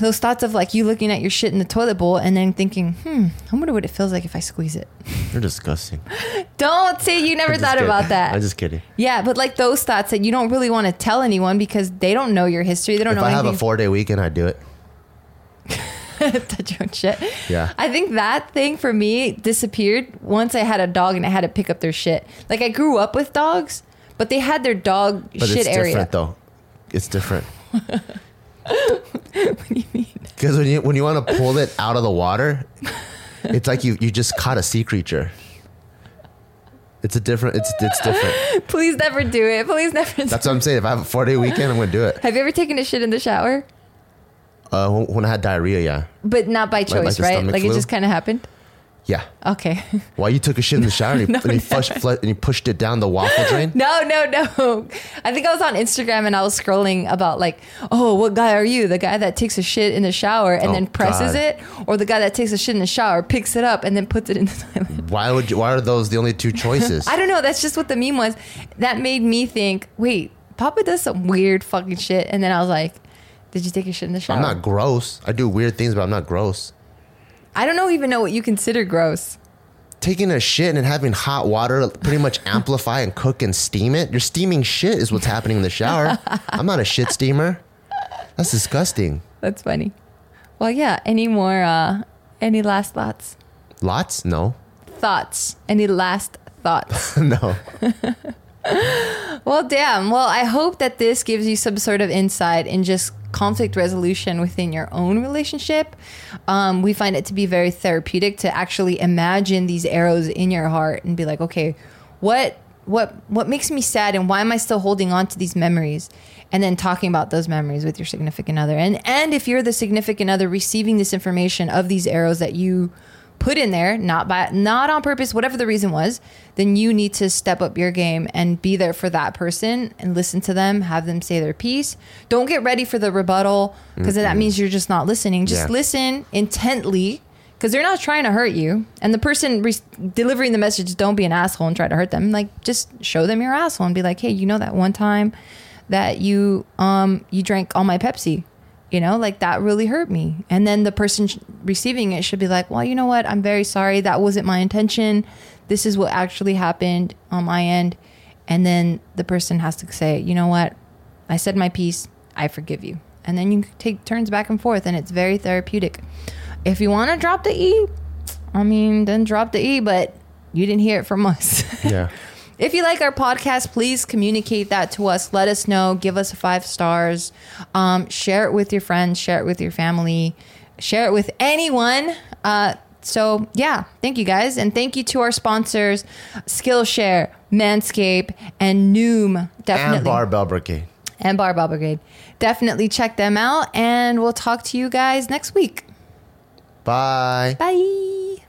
those thoughts of like you looking at your shit in the toilet bowl and then thinking, hmm, I wonder what it feels like if I squeeze it. You're disgusting. (laughs) Don't say you never thought kidding. about that. I'm just kidding. yeah, but like those thoughts that you don't really want to tell anyone because they don't know your history. They don't If know If I have a four day weekend, I'd do it. (laughs) touch your own shit. Yeah. I think that thing for me disappeared once I had a dog and I had to pick up their shit. Like I grew up with dogs, but they had their dog But shit it's area. different though. It's different. (laughs) what do you mean? Because when you when you want to pull it out of the water, it's like you you just caught a sea creature. It's a different. It's it's different. Please never do it. Please never. do That's what I'm saying. If I have a four day weekend, I'm gonna do it. Have you ever taken a shit in the shower? Uh, when, I had diarrhea, yeah. But not by choice, like the right? Like it just kind of happened. Yeah. Okay. (laughs) While you took a shit in the shower and you, (laughs) and you, flush, flu- and you pushed it down the waffle drain. (laughs) No, no, no. I think I was on Instagram and I was scrolling about like, oh, what guy are you? The guy that takes a shit in the shower and Oh, then presses God. it, or the guy that takes a shit in the shower, picks it up and then puts it in the toilet. Why would you, why are those the only two choices? I don't know. That's just what the meme was. That made me think, wait, Papa does some weird fucking shit. And then I was like, did you take a shit in the shower? I'm not gross. I do weird things, but I'm not gross. I don't know even know what you consider gross. Taking a shit and having hot water pretty much (laughs) amplify and cook and steam it. You're steaming shit is what's happening in the shower. I'm not a shit steamer. That's disgusting. That's funny. Well, yeah. Any more, uh, any last thoughts? Lots? No. Thoughts. Any last thoughts? (laughs) no. (laughs) Well, damn. Well, I hope that this gives you some sort of insight in just conflict resolution within your own relationship. Um, we find it to be very therapeutic to actually imagine these arrows in your heart and be like, okay, what what what makes me sad and why am I still holding on to these memories? And then talking about those memories with your significant other. And and if you're the significant other receiving this information of these arrows that you put in there, not by not on purpose, whatever the reason was, then you need to step up your game and be there for that person and listen to them, have them say their piece. Don't get ready for the rebuttal because that means you're just not listening. Just Yeah. listen intently because they're not trying to hurt you. And the person re- delivering the message, don't be an asshole and try to hurt them. Like just show them your asshole and be like, hey, you know that one time that you um you drank all my Pepsi you know like that really hurt me. And then the person sh- receiving it should be like well you know what? I'm very sorry. That wasn't my intention. This is what actually happened on my end. And then the person has to say you know what? I said my piece. I forgive you. And then you take turns back and forth and it's very therapeutic. If you want to drop the e i mean then drop the e but you didn't hear it from us. (laughs) Yeah. If you like our podcast, please communicate that to us. Let us know. Give us five stars. Um, share it with your friends. Share it with your family. Share it with anyone. Uh, so yeah, thank you guys, and thank you to our sponsors, Skillshare, Manscape, and Noom. Definitely, And Barbell Brigade. and Barbell Brigade. Definitely check them out, and we'll talk to you guys next week. Bye. Bye.